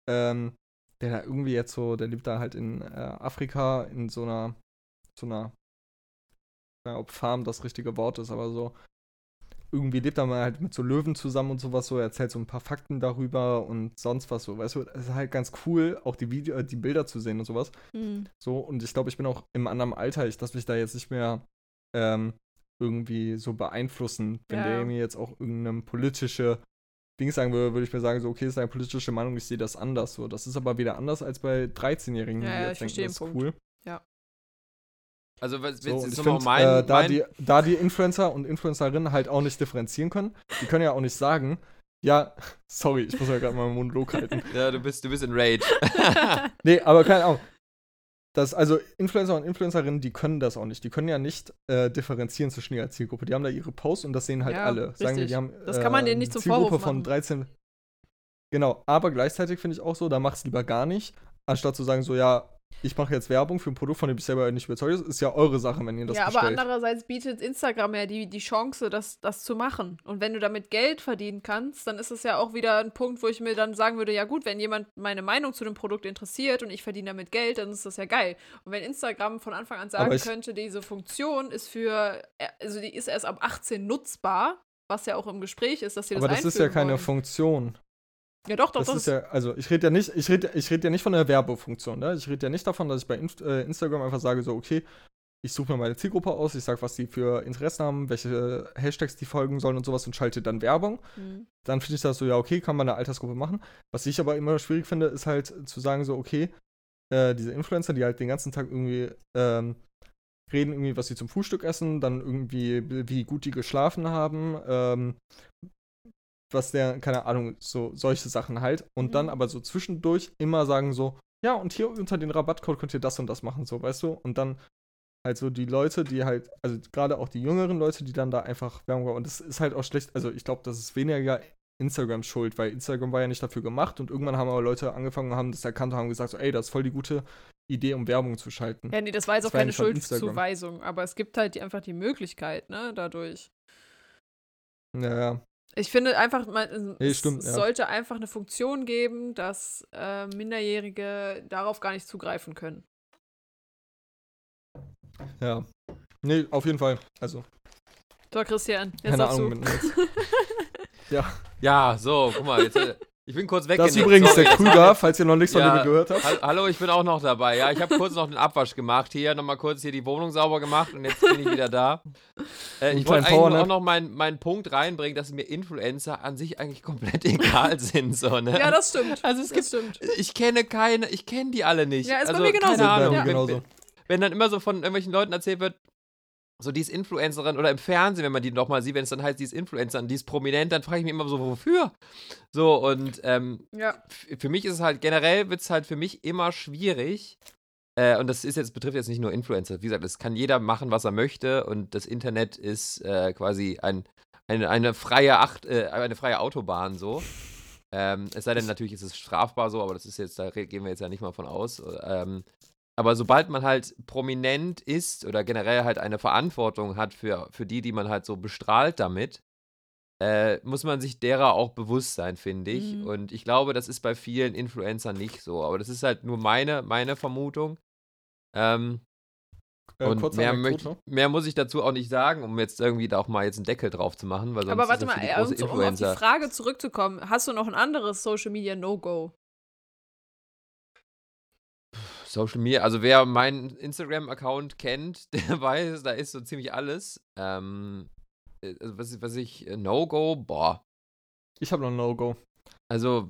ähm, der da irgendwie jetzt so, der lebt da halt in äh, Afrika in so einer so einer ja, ob Farm das richtige Wort ist, aber so irgendwie lebt er mal halt mit so Löwen zusammen und sowas so, er erzählt so ein paar Fakten darüber und sonst was so, weißt du, es ist halt ganz cool, auch die Video, äh, die Bilder zu sehen und sowas.
Hm.
So, und ich glaube, ich bin auch im anderen Alter, ich lasse mich da jetzt nicht mehr ähm, irgendwie so beeinflussen. Wenn
Ja.
der mir jetzt auch irgendeine politische Ding sagen würde, würde ich mir sagen, so, okay, ist eine politische Meinung, ich sehe das anders. So, das ist aber wieder anders als bei 13-Jährigen,
Ja,
die
ja,
jetzt
ich
denken,
verstehe
das ist
den
cool.
Also, was,
So,
jetzt
finde,
mein,
äh, da,
mein
die, da die Influencer und Influencerinnen halt auch nicht differenzieren können, die können ja auch nicht sagen, ja, sorry, ich muss ja gerade mal einen Monolog halten.
Ja, du bist, du bist in Rage.
Nee, aber keine Ahnung. Das, also Influencer und Influencerinnen, die können das auch nicht. Die können ja nicht äh, differenzieren zwischen ihrer Zielgruppe. Die haben da ihre Posts und das sehen halt
Ja,
alle. Sagen wir,
richtig.
die haben
Das kann man
äh,
denen nicht zum
Zielgruppe
Vorwurf
von
machen.
13. Genau, aber gleichzeitig finde ich auch so, da mach's lieber gar nicht, anstatt zu sagen, so ja, ich mache jetzt Werbung für ein Produkt, von dem ich selber nicht überzeugt bin. Ist ja eure Sache, wenn ihr das
ja, aber
bestellt.
andererseits bietet Instagram ja die, die Chance, das, das zu machen. Und wenn du damit Geld verdienen kannst, dann ist es ja auch wieder ein Punkt, wo ich mir dann sagen würde, ja gut, wenn jemand meine Meinung zu dem Produkt interessiert und ich verdiene damit Geld, dann ist das ja geil. Und wenn Instagram von Anfang an sagen
Aber
könnte, diese Funktion ist für, also die ist erst ab 18 nutzbar, was ja auch im Gespräch ist, dass sie das
aber das ist ja keine
wollen.
Funktion.
Ja, doch, doch,
Das
doch.
ist ja, also ich rede ja nicht, ich rede ich red ja nicht von der Werbefunktion, ne? Ich rede ja nicht davon, dass ich bei Inst äh, Instagram einfach sage, so, okay, ich suche mir meine Zielgruppe aus, ich sage, was die für Interessen haben, welche Hashtags die folgen sollen und sowas und schalte dann Werbung.
Hm.
Dann finde ich das so, ja, okay, kann man eine Altersgruppe machen. Was ich aber immer schwierig finde, ist halt zu sagen, so, okay, äh, diese Influencer, die halt den ganzen Tag irgendwie ähm, reden, irgendwie, was sie zum Frühstück essen, dann irgendwie, wie gut die geschlafen haben, ähm, was der, keine Ahnung, so solche Sachen halt. Und dann
Mhm.
aber so zwischendurch immer sagen so, ja, und hier unter den Rabattcode könnt ihr das und das machen, so, weißt du? Und dann halt so die Leute, die halt, also gerade auch die jüngeren Leute, die dann da einfach Werbung. Und das ist halt auch schlecht, also ich glaube, das ist weniger Instagram schuld, weil Instagram war ja nicht dafür gemacht und irgendwann haben aber Leute angefangen und haben das erkannt und haben gesagt, so, ey, das ist voll die gute Idee, um Werbung zu schalten.
Ja, nee, das war jetzt auch keine. Schuldzuweisung, aber es gibt halt die, einfach die Möglichkeit, ne, dadurch.
Ja, ja.
Ich finde einfach, man,
Nee,
es
stimmt, ja.
sollte einfach eine Funktion geben, dass äh, Minderjährige darauf gar nicht zugreifen können.
Ja. Nee, auf jeden Fall. Also,
So, Christian, jetzt
keine Ahnung.
du.
Mit jetzt.
Ja, so, guck mal, jetzt, äh, ich bin kurz weg.
Das ist übrigens der Krüger, falls ihr noch nichts von
Ja.
dem gehört habt.
Hall- Hallo, ich bin auch noch dabei. Ja, ich habe kurz noch den Abwasch gemacht. Hier nochmal kurz hier die Wohnung sauber gemacht und jetzt bin ich wieder da. Äh, ich wollte eigentlich nur
Powernap.
auch noch meinen meinen Punkt reinbringen, dass mir Influencer an sich eigentlich komplett egal sind. So, ne?
Ja, das stimmt.
Also es
das
gibt-
stimmt.
ich kenne keine, ich kenne die alle nicht.
Ja, ist bei
also,
mir genauso.
Keine Ahnung.
Bei mir
Wenn,
genauso.
wenn, wenn dann immer so von irgendwelchen Leuten erzählt wird, so die ist Influencerin oder im Fernsehen, wenn man die nochmal sieht, wenn es dann heißt, die ist Influencerin, die ist prominent, dann frage ich mich immer so, wofür? So, und ähm,
Ja.
für mich ist es halt, generell wird es halt für mich immer schwierig. Äh, und das ist jetzt, betrifft jetzt nicht nur Influencer. Wie gesagt, es kann jeder machen, was er möchte. Und das Internet ist äh, quasi ein, eine, eine, freie Acht, äh, eine freie Autobahn so. Ähm, es sei denn, natürlich ist es strafbar so, aber das ist jetzt, da gehen wir jetzt ja nicht mal von aus. Ähm, aber sobald man halt prominent ist oder generell halt eine Verantwortung hat für, für die, die man halt so bestrahlt damit, äh, muss man sich derer auch bewusst sein, finde ich.
Mhm.
Und ich glaube, das ist bei vielen Influencern nicht so. Aber das ist halt nur meine, meine Vermutung. Ähm,
Äh,
und mehr, möcht, mehr muss ich dazu auch nicht sagen, um jetzt irgendwie da auch mal jetzt einen Deckel drauf zu machen. Weil sonst
Aber warte
ist das
mal, äh,
große
um, um auf die. Frage zurückzukommen, hast du noch ein anderes Social Media No-Go?
Social Media, also wer meinen Instagram-Account kennt, der weiß, da ist so ziemlich alles. Ähm, äh, also was, was ich, äh, No-Go, boah.
Ich habe noch ein No-Go.
Also,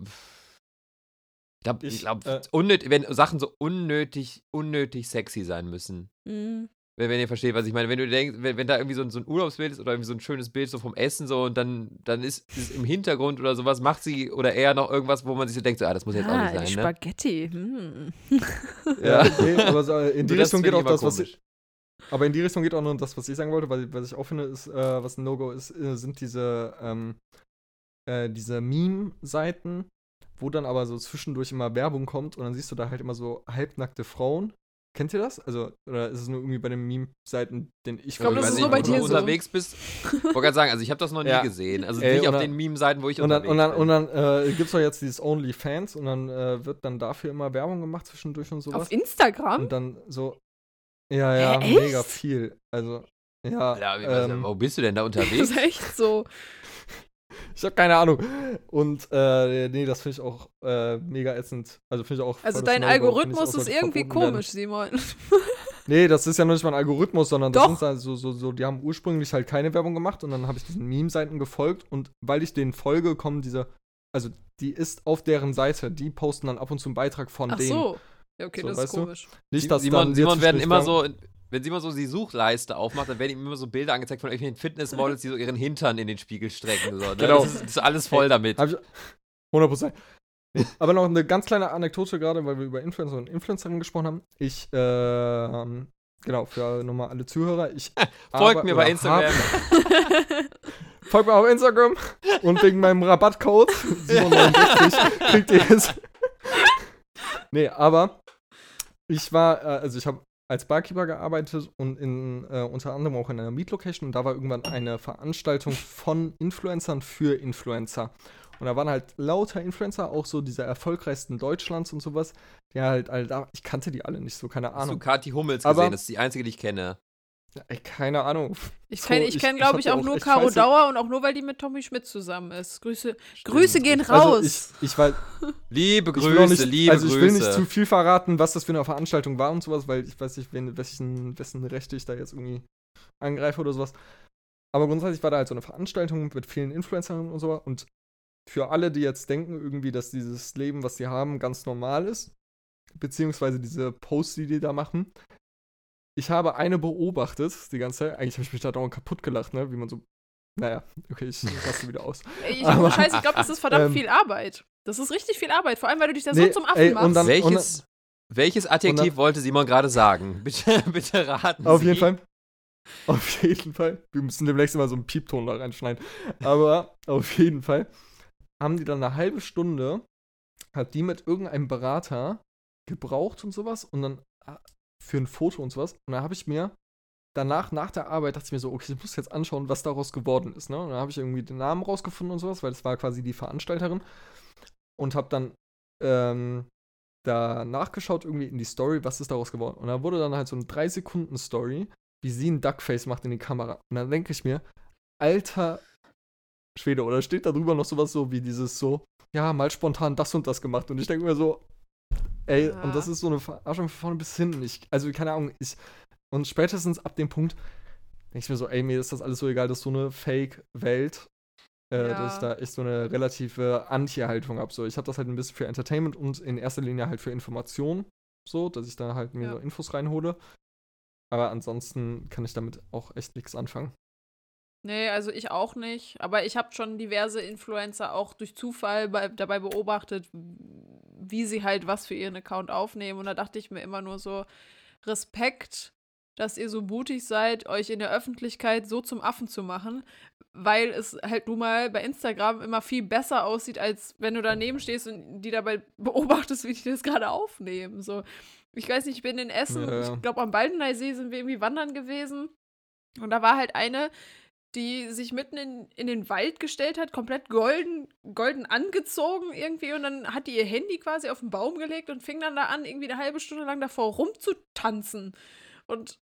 ich glaube, glaub,
äh,
wenn Sachen so unnötig, unnötig sexy sein müssen.
Mhm.
Wenn, wenn ihr versteht, was ich meine. Wenn du denkst, wenn, wenn da irgendwie so ein, so ein Urlaubsbild ist oder irgendwie so ein schönes Bild so vom Essen so und dann, dann ist, ist im Hintergrund oder sowas, macht sie oder er noch irgendwas, wo man sich so denkt, so, ah, das muss jetzt auch
Ah,
nicht
die
sein, ne?
Spaghetti. Hm.
Ja, nee, aber so, äh, in die Richtung geht auch das, was ich,
komisch.
Aber in die Richtung geht auch nur das, was ich sagen wollte, weil was ich auch finde, ist, äh, was ein No-Go ist, äh, sind diese, ähm, äh, diese Meme-Seiten, wo dann aber so zwischendurch immer Werbung kommt und dann siehst du da halt immer so halbnackte Frauen. Kennt ihr das? Also, oder ist es nur irgendwie bei den Meme-Seiten, den ich
Ich glaub,
Ich
das ist nur bei
wo
dir so.
unterwegs bist. Wollte gerade sagen, also ich habe das noch nie
Ja.
gesehen. Also
Ey,
nicht auf
dann-
den Meme-Seiten, wo ich
Und dann,
unterwegs
und dann,
bin.
und dann äh, gibt es doch jetzt dieses OnlyFans und dann äh, wird dann dafür immer Werbung gemacht zwischendurch und sowas.
Auf Instagram?
und dann so, ja, ja,
Hä,
mega viel. Also, ja.
Alter,
ähm,
wo bist du denn da
Das
unterwegs?
ist echt so.
Ich habe keine Ahnung. Und äh, nee, das finde ich auch äh, mega ätzend. Also finde ich auch.
Also
das
dein Algorithmus ist irgendwie komisch, Simon.
Nee, das ist ja noch nicht mal ein Algorithmus, sondern das
Doch.
sind halt so, so, so, die haben ursprünglich halt keine Werbung gemacht und dann habe ich diesen Meme-Seiten gefolgt und weil ich denen folge, kommen diese, also die ist auf deren Seite, die posten dann ab und zu einen Beitrag von
Ach
denen.
so. Ja, okay,
So,
das ist
weißt du?
komisch.
Nicht, dass
Simon,
dann
Simon werden immer so, wenn Simon so die Suchleiste aufmacht, dann werden ihm immer so Bilder angezeigt von irgendwelchen Fitnessmodels, die so ihren Hintern in den Spiegel strecken. So, ne?
Genau.
Das, ist, das ist alles voll damit.
Hab ich 100 Prozent. Aber noch eine ganz kleine Anekdote gerade, weil wir über Influencer und Influencerinnen gesprochen haben. Ich, ähm, genau, für nochmal alle Zuhörer, ich
Folgt mir bei Instagram.
Folgt mir auf Instagram und wegen meinem Rabattcode 67 kriegt ihr es. nee, aber ich war, äh, also ich habe als Barkeeper gearbeitet und in, äh, unter anderem auch in einer Meet-Location und da war irgendwann eine Veranstaltung von Influencern für Influencer. Und da waren halt lauter Influencer, auch so diese erfolgreichsten Deutschlands und sowas. Die halt, halt ich kannte die alle nicht so, keine
Hast du
Ahnung.
Kathi Hummels
Aber-
gesehen? Das ist die einzige, die ich kenne.
Ey, keine Ahnung.
Ich kenne, ich
ich-
kenn, glaube ich, auch
auch
nur Caro Dauer und auch nur, weil die mit Tommy Schmidt zusammen ist. Grüße, Grüße gehen raus.
Also ich,
Liebe
ich will auch
Grüße,
nicht,
liebe
also ich will nicht zu viel verraten, was das für eine Veranstaltung war und sowas, weil ich weiß nicht, wen, wessen, wessen Rechte ich da jetzt irgendwie angreife oder sowas. Aber grundsätzlich war da halt so eine Veranstaltung mit vielen Influencern und so. Und für alle, die jetzt denken irgendwie, dass dieses Leben, was sie haben, ganz normal ist, beziehungsweise diese Posts, die die da machen, ich habe eine beobachtet die ganze Zeit. Eigentlich habe ich mich da dauernd kaputt gelacht, ne? Wie man so. Naja, okay, ich raste wieder aus.
Ich,
aber-
ohne Scheiß, ich glaube, das ist verdammt
Ähm,
viel Arbeit. Das ist richtig viel Arbeit, vor allem, weil du dich da so
Nee,
zum Affen
ey, und
machst.
dann-
welches, welches Adjektiv
dann-
wollte Simon gerade sagen? Bitte, bitte raten
Auf
Sie.
jeden Fall. Auf jeden Fall. Wir müssen demnächst mal so einen Piepton da reinschneiden. Aber auf jeden Fall haben die dann eine halbe Stunde, hat die mit irgendeinem Berater gebraucht und sowas und dann ah, für ein Foto und sowas. Und da habe ich mir danach, nach der Arbeit, dachte ich mir so, okay, ich muss jetzt anschauen, was daraus geworden ist. Ne? Und dann habe ich irgendwie den Namen rausgefunden und sowas, weil das war quasi die Veranstalterin. Und habe dann ähm, da nachgeschaut, irgendwie in die Story, was ist daraus geworden. Und da wurde dann halt so eine 3-Sekunden-Story, wie sie ein Duckface macht in die Kamera. Und dann denke ich mir, alter Schwede, oder steht da drüber noch sowas so wie dieses so, ja, mal spontan das und das gemacht. Und ich denke mir so, ey,
Ja.
und das ist so eine Verarschung von vorne bis hinten. Ich, also, keine Ahnung, ich, und spätestens ab dem Punkt denke ich mir so, ey, mir ist das alles so egal, dass so eine Fake-Welt, äh,
Ja.
dass ich da echt so eine relative Anti-Haltung habe. So, ich habe das halt ein bisschen für Entertainment und in erster Linie halt für Information, so, dass ich da halt mir
Ja.
so Infos reinhole. Aber ansonsten kann ich damit auch echt nichts anfangen.
Nee, also ich auch nicht. Aber ich habe schon diverse Influencer auch durch Zufall bei, dabei beobachtet, wie sie halt was für ihren Account aufnehmen. Und da dachte ich mir immer nur so, Respekt, dass ihr so mutig seid, euch in der Öffentlichkeit so zum Affen zu machen, weil es halt nun mal bei Instagram immer viel besser aussieht, als wenn du daneben stehst und die dabei beobachtest, wie die das gerade aufnehmen. So, ich weiß nicht, ich bin in Essen,
Ja, ja.
ich glaube am Baldeneysee sind wir irgendwie wandern gewesen. Und da war halt eine, die sich mitten in, in den Wald gestellt hat, komplett golden, golden angezogen irgendwie und dann hat die ihr Handy quasi auf den Baum gelegt und fing dann da an, irgendwie eine halbe Stunde lang davor rumzutanzen. Und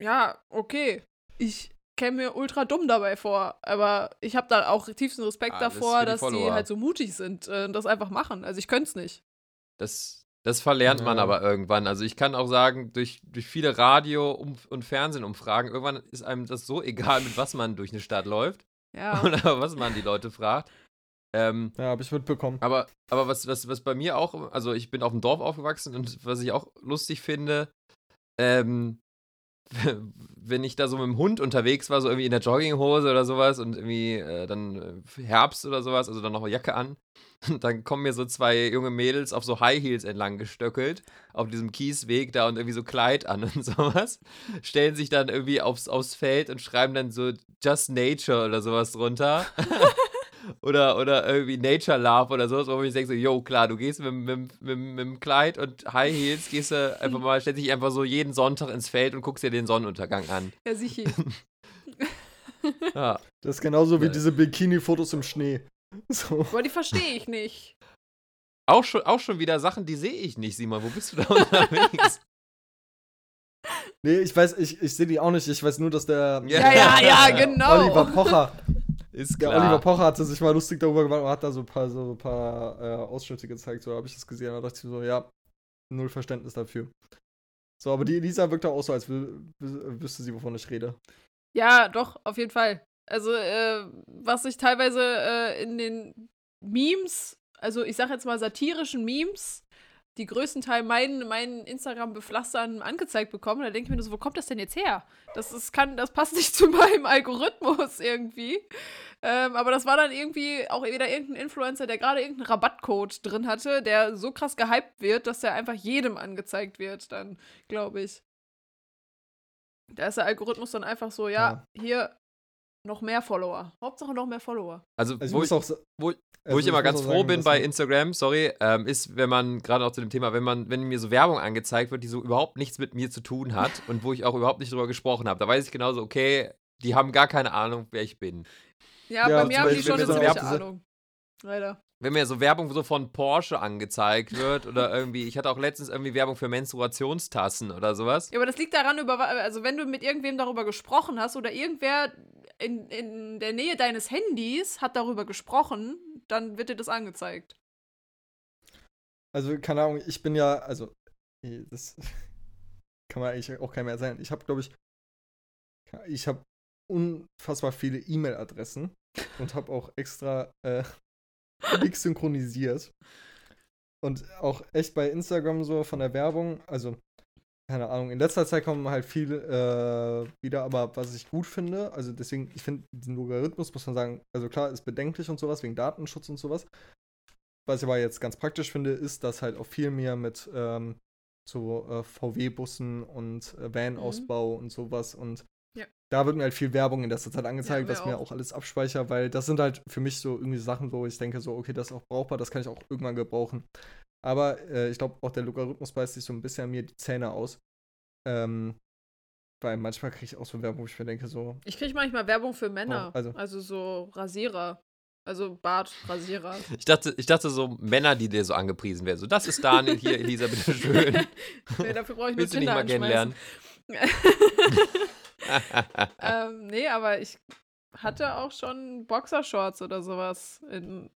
ja, okay. Ich käme mir ultra dumm dabei vor, aber ich habe da auch tiefsten Respekt
Alles
davor,
für die
dass die
Follower.
halt so mutig sind äh, und das einfach machen. Also ich könnte es nicht.
Das, Das verlernt man
Ja.
aber irgendwann. Also ich kann auch sagen, durch, durch viele Radio- und Fernsehumfragen, irgendwann ist einem das so egal, mit was man durch eine Stadt läuft
Ja.
oder was man die Leute fragt. Ähm,
Ja, habe ich mitbekommen.
aber aber was, was, was bei mir auch, also ich bin auf dem Dorf aufgewachsen und was ich auch lustig finde, ähm, wenn ich da so mit dem Hund unterwegs war, so irgendwie in der Jogginghose oder sowas und irgendwie äh, dann äh, Herbst oder sowas, also dann noch eine Jacke an, dann kommen mir so zwei junge Mädels auf so High Heels entlang gestöckelt, auf diesem Kiesweg da und irgendwie so Kleid an und sowas, stellen sich dann irgendwie aufs, aufs Feld und schreiben dann so Just Nature oder sowas drunter. Oder, oder irgendwie Nature Love oder sowas, wo ich denke so, yo, klar, du gehst mit, mit, mit, mit dem Kleid und High Heels, gehst du einfach mal, stellst dich einfach so jeden Sonntag ins Feld und guckst dir den Sonnenuntergang an.
Ja, sicher.
Ja.
Das ist genauso wie
Ja.
diese Bikini-Fotos im Schnee. So.
Aber die verstehe ich nicht.
Auch schon, auch schon wieder Sachen, die sehe ich nicht, Simon. Wo bist du da unterwegs?
Nee, ich weiß, ich, ich sehe die auch nicht. Ich weiß nur, dass der
Ja, ja, ja, genau.
Oliver Pocher,
Ist
der
klar.
Oliver Pocher hatte sich mal lustig darüber gemacht und hat da so ein paar, so ein paar äh, Ausschnitte gezeigt. So habe ich das gesehen. Da dachte ich so, ja, null Verständnis dafür. So, aber die Elisa wirkt auch so, als wü wü wüsste sie, wovon ich rede.
Ja, doch, auf jeden Fall. Also, äh, was ich teilweise äh, in den Memes, also ich sag jetzt mal satirischen Memes, die größten Teil meinen, meinen Instagram-Bepflastern angezeigt bekommen, da denke ich mir nur so, wo kommt das denn jetzt her? Das, ist, kann, das passt nicht zu meinem Algorithmus irgendwie. Ähm, aber das war dann irgendwie auch wieder irgendein Influencer, der gerade irgendeinen Rabattcode drin hatte, der so krass gehypt wird, dass der einfach jedem angezeigt wird, dann, glaube ich. Da ist der Algorithmus dann einfach so, ja, hier noch mehr Follower. Hauptsache noch mehr Follower.
Also,
Also ich
wo, ich,
auch, sa-
wo-
also
ich immer
muss
ganz froh
sagen,
bin bei Instagram, sorry, ähm, ist, wenn man, gerade auch zu dem Thema, wenn man, wenn mir so Werbung angezeigt wird, die so überhaupt nichts mit mir zu tun hat und wo ich auch überhaupt nicht drüber gesprochen habe, da weiß ich genauso, okay, die haben gar keine Ahnung, wer ich bin.
Ja,
Ja,
bei mir haben die schon eine
so
ziemliche Ahnung. Leider.
Wenn mir so Werbung so von Porsche angezeigt wird oder irgendwie, ich hatte auch letztens irgendwie Werbung für Menstruationstassen oder sowas.
Ja, aber das liegt daran, über, also wenn du mit irgendwem darüber gesprochen hast oder irgendwer in, in der Nähe deines Handys hat darüber gesprochen, dann wird dir das angezeigt.
Also, keine Ahnung, ich bin ja, also, das kann man eigentlich auch keinem mehr erzählen. Ich habe, glaube ich, ich habe unfassbar viele E-Mail-Adressen und habe auch extra äh, nichts synchronisiert. Und auch echt bei Instagram so von der Werbung, also, keine Ahnung, in letzter Zeit kommen halt viel äh, wieder, aber was ich gut finde, also deswegen, ich finde diesen Logarithmus, muss man sagen, also klar, ist bedenklich und sowas, wegen Datenschutz und sowas. Was ich aber jetzt ganz praktisch finde, ist, dass halt auch viel mehr mit ähm, so äh, VW-Bussen und äh, Van-Ausbau und sowas und
Ja.
da wird mir halt viel Werbung in letzter Zeit angezeigt,
mir
was mir
auch.
auch alles abspeicher, weil das sind halt für mich so irgendwie Sachen, wo ich denke, so, okay, das ist auch brauchbar, das kann ich auch irgendwann gebrauchen. Aber äh, ich glaube, auch der Logarithmus beißt sich so ein bisschen an mir die Zähne aus. Ähm, weil manchmal kriege ich auch so Werbung, wo ich mir denke, so,
Ich kriege manchmal Werbung für Männer.
Oh, also-
also so Rasierer. Also Bartrasierer.
Ich dachte, ich dachte so Männer, die dir so angepriesen werden. So, das ist Daniel hier, Elisa, bitteschön.
nee, dafür brauche ich nur
Willst du nicht mal kennenlernen?
ähm, nee, aber ich hatte auch schon Boxershorts oder sowas in,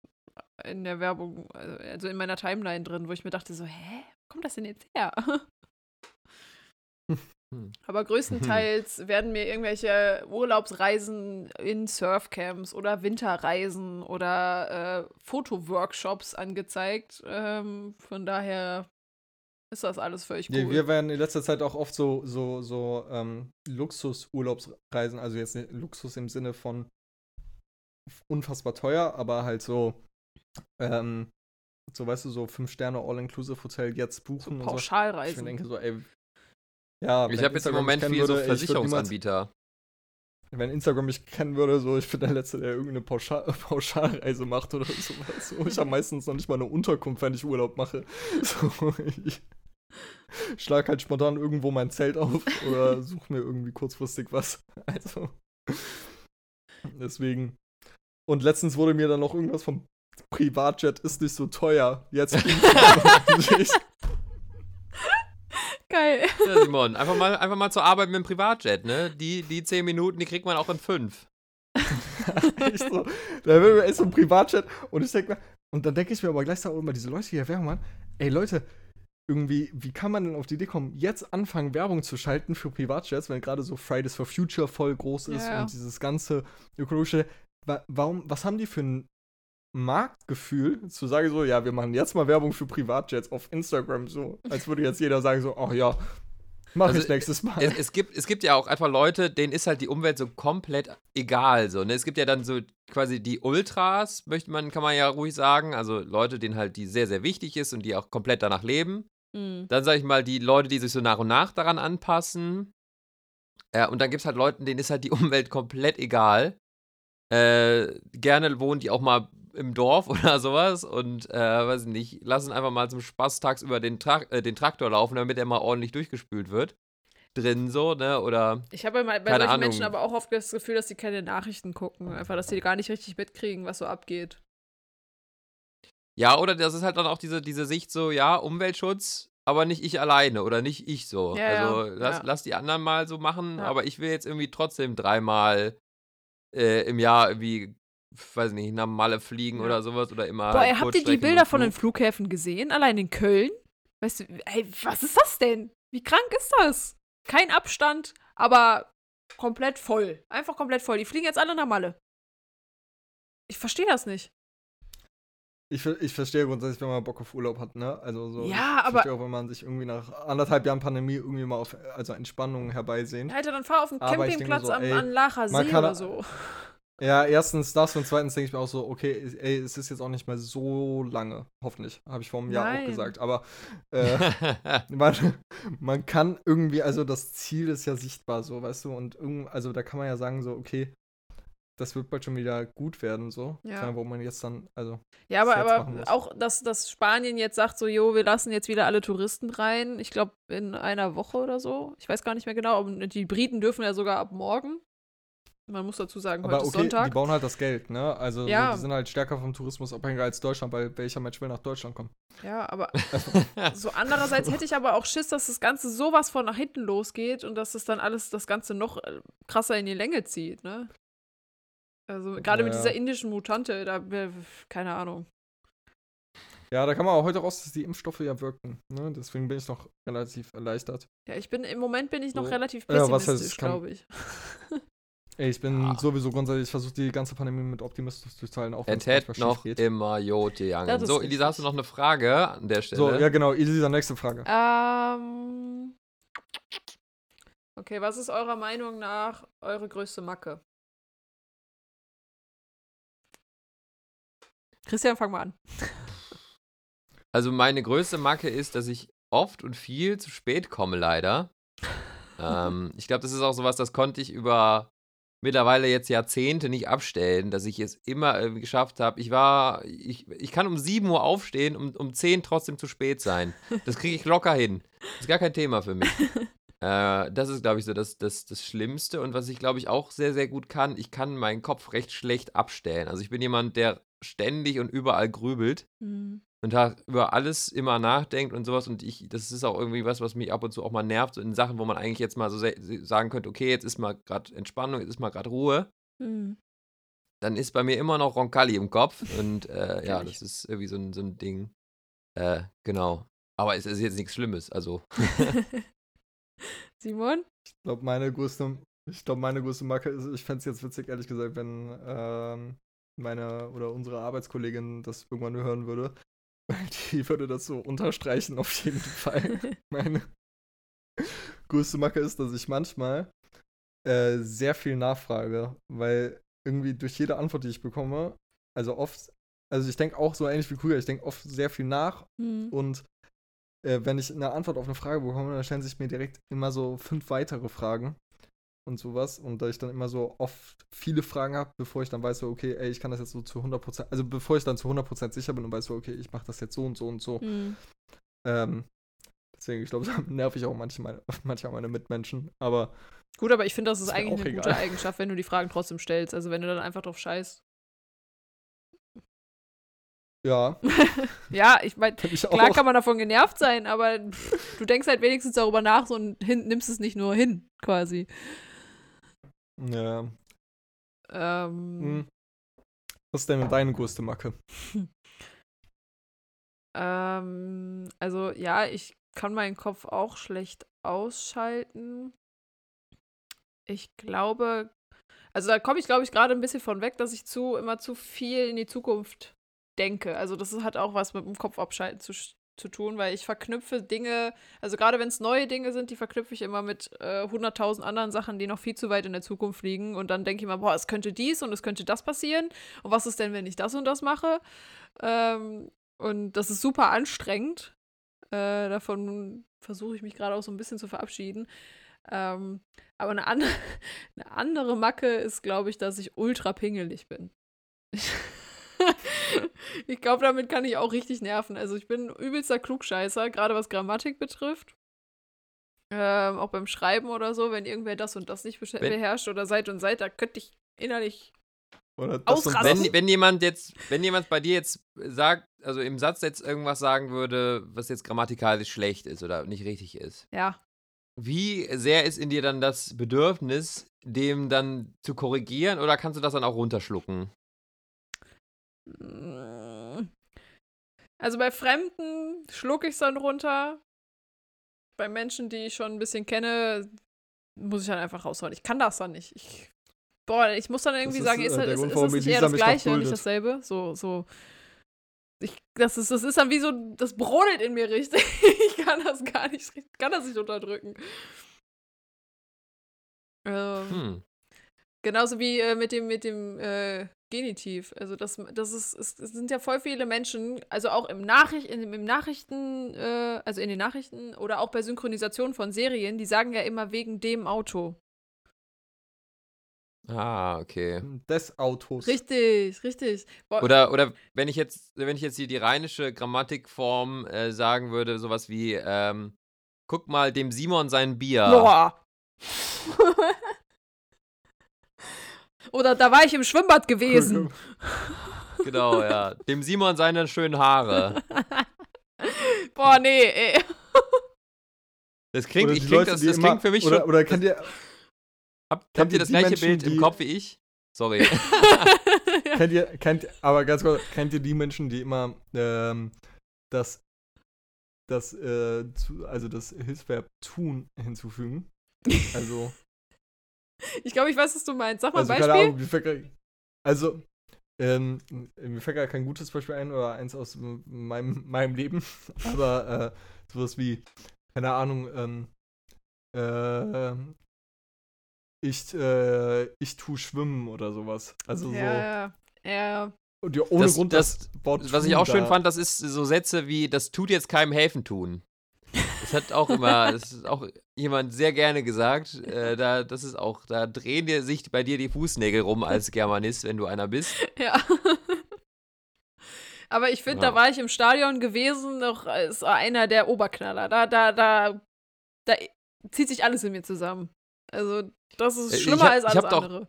in der Werbung, also in meiner Timeline drin, wo ich mir dachte so, hä, wo kommt das denn jetzt her?
Hm.
Aber größtenteils werden mir irgendwelche Urlaubsreisen in Surfcamps oder Winterreisen oder äh, Fotoworkshops angezeigt. Ähm, von daher ist das alles völlig cool.
Ja, wir werden in letzter Zeit auch oft so, so, so ähm, Luxus-Urlaubsreisen, also jetzt Luxus im Sinne von unfassbar teuer, aber halt so, ähm, so weißt du, so fünf Sterne All-Inclusive-Hotel jetzt buchen und so. Ich
Pauschalreisen.
denke so, ey, ja,
Ich habe jetzt im Moment viel so
würde, ich würd niemals-
Versicherungsanbieter.
Wenn Instagram mich kennen würde, so, ich bin der Letzte, der irgendeine Pauschal Pauschalreise macht oder sowas. So, ich habe meistens noch nicht mal eine Unterkunft, wenn ich Urlaub mache. So, ich schlag halt spontan irgendwo mein Zelt auf oder suche mir irgendwie kurzfristig was. Also, deswegen. Und letztens wurde mir dann noch irgendwas vom Privatjet ist nicht so teuer. Jetzt ich,
Geil.
Ja, Simon, einfach mal, einfach mal zur Arbeit mit dem Privatjet, ne? Die, die zehn Minuten, die kriegt man auch in fünf.
echt so, da will mir echt so ein Privatjet und ich denke mir, und dann denke ich mir aber gleichzeitig auch immer, diese Leute, die hier Werbung machen, ey Leute, irgendwie, wie kann man denn auf die Idee kommen, jetzt anfangen, Werbung zu schalten für Privatjets, wenn gerade so Fridays for Future voll groß ist
Ja.
und dieses ganze ökologische. Wa warum, was haben die für ein Marktgefühl, zu sagen so, ja, wir machen jetzt mal Werbung für Privatjets auf Instagram, so, als würde jetzt jeder sagen so, ach ja, mach
Also,
ich nächstes Mal.
Es, es, gibt, es gibt ja auch einfach Leute, denen ist halt die Umwelt so komplett egal. So, ne? Es gibt ja dann so quasi die Ultras, möchte man, kann man ja ruhig sagen. Also Leute, denen halt die sehr, sehr wichtig ist und die auch komplett danach leben.
Mhm.
Dann sage ich mal, die Leute, die sich so nach und nach daran anpassen. Äh, und dann gibt es halt Leute, denen ist halt die Umwelt komplett egal. Äh, gerne wohnen die auch mal im Dorf oder sowas und, äh, weiß ich nicht, lassen einfach mal zum Spaß tagsüber den, Tra äh, den Traktor laufen, damit er mal ordentlich durchgespült wird. Drin so, ne? Oder.
Ich habe bei, bei solchen
Ahnung.
Menschen aber auch oft das Gefühl, dass sie keine Nachrichten gucken. Einfach, dass sie gar nicht richtig mitkriegen, was so abgeht.
Ja, oder das ist halt dann auch diese, diese Sicht so, ja, Umweltschutz, aber nicht ich alleine oder nicht ich so.
Ja,
also lass,
ja.
lass die anderen mal so machen,
Ja.
aber ich will jetzt irgendwie trotzdem dreimal äh, im Jahr irgendwie, weiß nicht, nach Malle fliegen
Ja.
oder sowas oder immer.
Boah,
halt
habt ihr die Bilder von den
Flug.
Flughäfen gesehen? Allein in Köln? Weißt du, ey, was ist das denn? Wie krank ist das? Kein Abstand, aber komplett voll. Einfach komplett voll. Die fliegen jetzt alle nach Malle. Ich verstehe das nicht.
Ich, ich verstehe grundsätzlich, wenn man Bock auf Urlaub hat, ne? Also so.
Ja,
ich
aber-
verstehe auch, wenn man sich irgendwie nach anderthalb Jahren Pandemie irgendwie mal auf also Entspannung herbeisehnt.
Alter, dann fahr auf den Campingplatz
so,
am,
ey,
an Lacher See oder so.
Ja, erstens das und zweitens denke ich mir auch so, okay, ey, es ist jetzt auch nicht mehr so lange, hoffentlich, habe ich vor einem Jahr auch
Nein.
gesagt, aber äh, man, man kann irgendwie, also das Ziel ist ja sichtbar so, weißt du, und irgend, also da kann man ja sagen so, okay, das wird bald schon wieder gut werden, so,
Ja.
Keine, wo man jetzt dann, also,
Ja, aber, aber auch, dass, dass Spanien jetzt sagt, so, jo, wir lassen jetzt wieder alle Touristen rein. Ich glaube, in einer Woche oder so. Ich weiß gar nicht mehr genau. aber Die Briten dürfen ja sogar ab morgen. Man muss dazu sagen, heute
aber
ist
okay, die
Sonntag.
bauen halt das Geld, ne, also
Ja.
so, die sind halt stärker vom Tourismus abhängig als Deutschland, weil welcher Mensch will nach Deutschland kommen?
Ja, aber so andererseits hätte ich aber auch Schiss, dass das Ganze sowas von nach hinten losgeht und dass es dann alles, das Ganze noch äh, krasser in die Länge zieht, ne? Also gerade mit
Ja.
dieser indischen Mutante, da, keine Ahnung.
Ja, da kann man auch heute raus, dass die Impfstoffe ja wirken, ne, deswegen bin ich noch relativ erleichtert.
Ja, ich bin, im Moment bin ich noch
So.
relativ
Ja,
pessimistisch,
es kann-
glaube ich.
Ey, ich bin
Ah.
sowieso grundsätzlich, ich versuche die ganze Pandemie mit Optimismus durchzuhalten, auch wenn
Es
manchmal
noch
geht.
immer Jote
ist
So, Elisa, hast du noch eine Frage an der Stelle?
So, ja genau, Elisa, nächste Frage.
Ähm. Okay, was ist eurer Meinung nach eure größte Macke? Christian, fang mal an.
Also meine größte Macke ist, dass ich oft und viel zu spät komme, leider. ähm, ich glaube, das ist auch sowas, das konnte ich über mittlerweile jetzt Jahrzehnte nicht abstellen, dass ich es immer irgendwie geschafft habe. Ich war, ich, ich kann um 7 Uhr aufstehen, um, um 10 trotzdem zu spät sein. Das kriege ich locker hin. Das ist gar kein Thema für mich. Äh, das ist, glaube ich, so das, das, das Schlimmste. Und was ich, glaube ich, auch sehr, sehr gut kann, ich kann meinen Kopf recht schlecht abstellen. Also ich bin jemand, der ständig und überall grübelt
Hm.
und da über alles immer nachdenkt und sowas. Und ich, das ist auch irgendwie was, was mich ab und zu auch mal nervt, so in Sachen, wo man eigentlich jetzt mal so sagen könnte, okay, jetzt ist mal gerade Entspannung, jetzt ist mal gerade Ruhe.
Hm.
Dann ist bei mir immer noch Roncalli im Kopf. Und äh, ja, das ist irgendwie so ein, so ein Ding. Äh, genau. Aber es ist jetzt nichts Schlimmes. Also,
Simon?
Ich glaube, meine größte, ich glaube, meine größte Marke ist, ich fände es jetzt witzig, ehrlich gesagt, wenn ähm, meine oder unsere Arbeitskollegin das irgendwann hören würde. Die würde das so unterstreichen, auf jeden Fall. Meine größte Macke ist, dass ich manchmal äh, sehr viel nachfrage, weil irgendwie durch jede Antwort, die ich bekomme, also oft, also ich denke auch so ähnlich wie Krüger, ich denke oft sehr viel nach
Hm.
und äh, wenn ich eine Antwort auf eine Frage bekomme, dann stellen sich mir direkt immer so fünf weitere Fragen und sowas. Und da ich dann immer so oft viele Fragen habe, bevor ich dann weiß, so, okay, ey, ich kann das jetzt so zu 100%, also bevor ich dann zu 100% sicher bin und weiß, so, okay, ich mache das jetzt so und so und so.
Hm.
Ähm, deswegen, ich glaube, da nerv ich auch manchmal, manchmal meine Mitmenschen. Aber
Gut, aber ich finde, das ist
Ist
eigentlich
auch
eine
egal.
gute Eigenschaft, wenn du die Fragen trotzdem stellst. Also wenn du dann einfach drauf scheißt.
ja,
Ja, ich meine, klar
auch.
kann man davon genervt sein, aber du denkst halt wenigstens darüber nach so und hin, nimmst es nicht nur hin, quasi.
Ja.
Ähm,
Hm. Was ist denn deine größte Macke?
Ähm, also ja, ich kann meinen Kopf auch schlecht ausschalten. Ich glaube, also da komme ich, glaube ich, gerade ein bisschen von weg, dass ich zu immer zu viel in die Zukunft denke. Also das hat auch was mit dem Kopf abschalten zu, zu tun, weil ich verknüpfe Dinge, also gerade wenn es neue Dinge sind, die verknüpfe ich immer mit äh, 100.000 anderen Sachen, die noch viel zu weit in der Zukunft liegen. Und dann denke ich immer, boah, es könnte dies und es könnte das passieren. Und was ist denn, wenn ich das und das mache? Ähm, und das ist super anstrengend. Äh, davon versuche ich mich gerade auch so ein bisschen zu verabschieden. Ähm, aber eine, an eine andere Macke ist, glaube ich, dass ich ultra pingelig bin. ich glaube, damit kann ich auch richtig nerven. Also ich bin übelster Klugscheißer, gerade was Grammatik betrifft. Ähm, auch beim Schreiben oder so, wenn irgendwer das und das nicht
Wenn-
beherrscht oder Seit und Seit, da könnte ich innerlich.
Oder
Ausrasten.
Wenn, wenn jemand jetzt, wenn jemand bei dir jetzt sagt, also im Satz jetzt irgendwas sagen würde, was jetzt grammatikalisch schlecht ist oder nicht richtig ist,
Ja.
wie sehr ist in dir dann das Bedürfnis, dem dann zu korrigieren oder kannst du das dann auch runterschlucken?
Mm. Also bei Fremden schlucke ich es dann runter. Bei Menschen, die ich schon ein bisschen kenne, muss ich dann einfach raushauen. Ich kann das dann nicht. Ich, boah, ich muss dann irgendwie
ist,
sagen,
äh,
ist,
der
ist, ist
warum
das nicht eher das Gleiche und nicht dasselbe? So, so. Ich, das, ist, das ist dann wie so, das brodelt in mir richtig. Ich kann das gar nicht, kann das nicht unterdrücken. Ähm,
Hm.
Genauso wie äh, mit dem, mit dem äh, Genitiv. Also das, das ist, es, es sind ja voll viele Menschen, also auch im, Nachricht, in, im Nachrichten, äh, also in den Nachrichten oder auch bei Synchronisation von Serien, die sagen ja immer wegen dem Auto.
Ah, okay.
Des Autos.
Richtig, richtig. Boah,
Oder, oder wenn ich jetzt, wenn ich jetzt hier die rheinische Grammatikform äh, sagen würde, sowas wie, ähm, guck mal dem Simon sein Bier.
Boah. Oder da war ich im Schwimmbad gewesen.
Genau, ja. Dem Simon seine schönen Haare.
Boah, nee, ey.
Das klingt, ich klingt
Leute,
das, das
immer-
klingt für mich
oder,
schon.
Oder kennt ihr,
Habt,
kennt
habt ihr das gleiche
Menschen,
Bild im Kopf wie ich? Sorry.
kennt ihr, kennt, aber ganz kurz, kennt ihr die Menschen, die immer ähm, das, das, äh, zu, also das Hilfsverb tun hinzufügen? Also,
Ich glaube, ich weiß, was du meinst. Sag mal
also
ein
keine
Beispiel.
Ahnung, mir fällt grad- also, ähm, mir fällt gar kein gutes Beispiel ein oder eins aus meinem, meinem Leben, aber äh, sowas wie, keine Ahnung, ähm, äh, ich, äh, ich tu schwimmen oder sowas. Also so,
Ja, ja.
und ja, ohne
Das-
Grund
das-
Wort
Was ich auch schön
da-
fand, das ist so Sätze wie, das tut jetzt keinem helfen tun. Das hat auch immer, das ist auch jemand sehr gerne gesagt. Äh, da, das ist auch, da drehen dir sich bei dir die Fußnägel rum als Germanist, wenn du einer bist.
Ja. Aber ich finde,
Ja.
da war ich im Stadion gewesen, noch als einer der Oberknaller. Da, da, da, da zieht sich alles in mir zusammen. Also, das ist
Äh,
schlimmer
hab-
als
ich
alles
hab doch-
andere.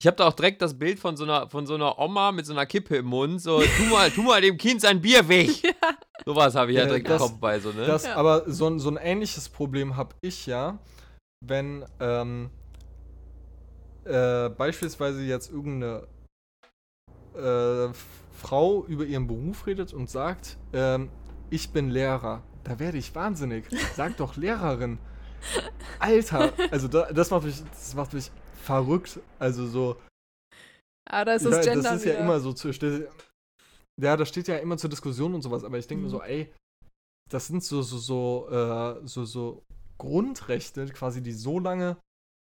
Ich habe da auch direkt das Bild von so einer, von so einer Oma mit so einer Kippe im Mund. So, tu mal, tu mal dem Kind sein Bier weg.
Ja.
Sowas habe ich ja
Ja,
direkt
das-
im Kopf bei so, ne?
Das,
Ja.
aber so, ein- so ein ähnliches Problem habe ich ja, wenn ähm, äh, beispielsweise jetzt irgendeine äh, Frau über ihren Beruf redet und sagt, ähm, ich bin Lehrer. Da werde ich wahnsinnig. Sag doch Lehrerin. Alter, also da, das macht mich, das macht mich verrückt. Also so,
Ah, da ist
ja,
das Gender
das ist ja
wieder.
immer so zu Ja, das steht ja immer zur Diskussion und sowas, aber ich denke mir
Mhm.
so, ey, das sind so, so, so, äh, so, so Grundrechte, quasi, die so lange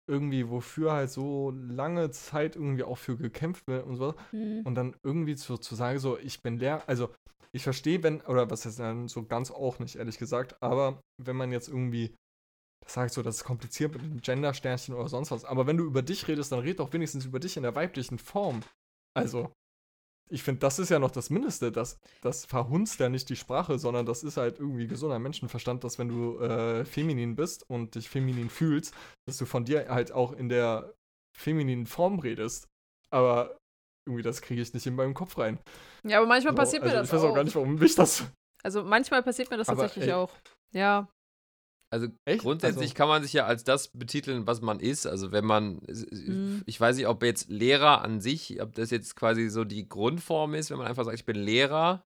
irgendwie, wofür halt so lange Zeit irgendwie auch für gekämpft wird und so.
Mhm.
Und dann irgendwie zu, zu sagen, so, ich bin Lehrer, also ich verstehe, wenn, oder was ist dann so ganz auch nicht, ehrlich gesagt, aber wenn man jetzt irgendwie, das sagt so, das ist kompliziert mit dem Gender-Sternchen oder sonst was, aber wenn du über dich redest, dann red doch wenigstens über dich in der weiblichen Form. Also, ich finde, das ist ja noch das Mindeste, das, das verhunzt ja nicht die Sprache, sondern das ist halt irgendwie gesunder Menschenverstand, dass wenn du äh, feminin bist und dich feminin fühlst, dass du von dir halt auch in der femininen Form redest. Aber irgendwie, das kriege ich nicht in meinem Kopf rein.
Ja, aber manchmal
So,
passiert
also
mir das
Ich weiß auch gar nicht, warum mich das.
Also manchmal passiert mir das
Aber,
tatsächlich
ey.
auch. Ja.
Also
Echt?
grundsätzlich
Also-
kann man sich ja als das betiteln, was man ist. Also wenn man,
Mhm.
ich weiß nicht, ob jetzt Lehrer an sich, ob das jetzt quasi so die Grundform ist, wenn man einfach sagt, ich bin Lehrer.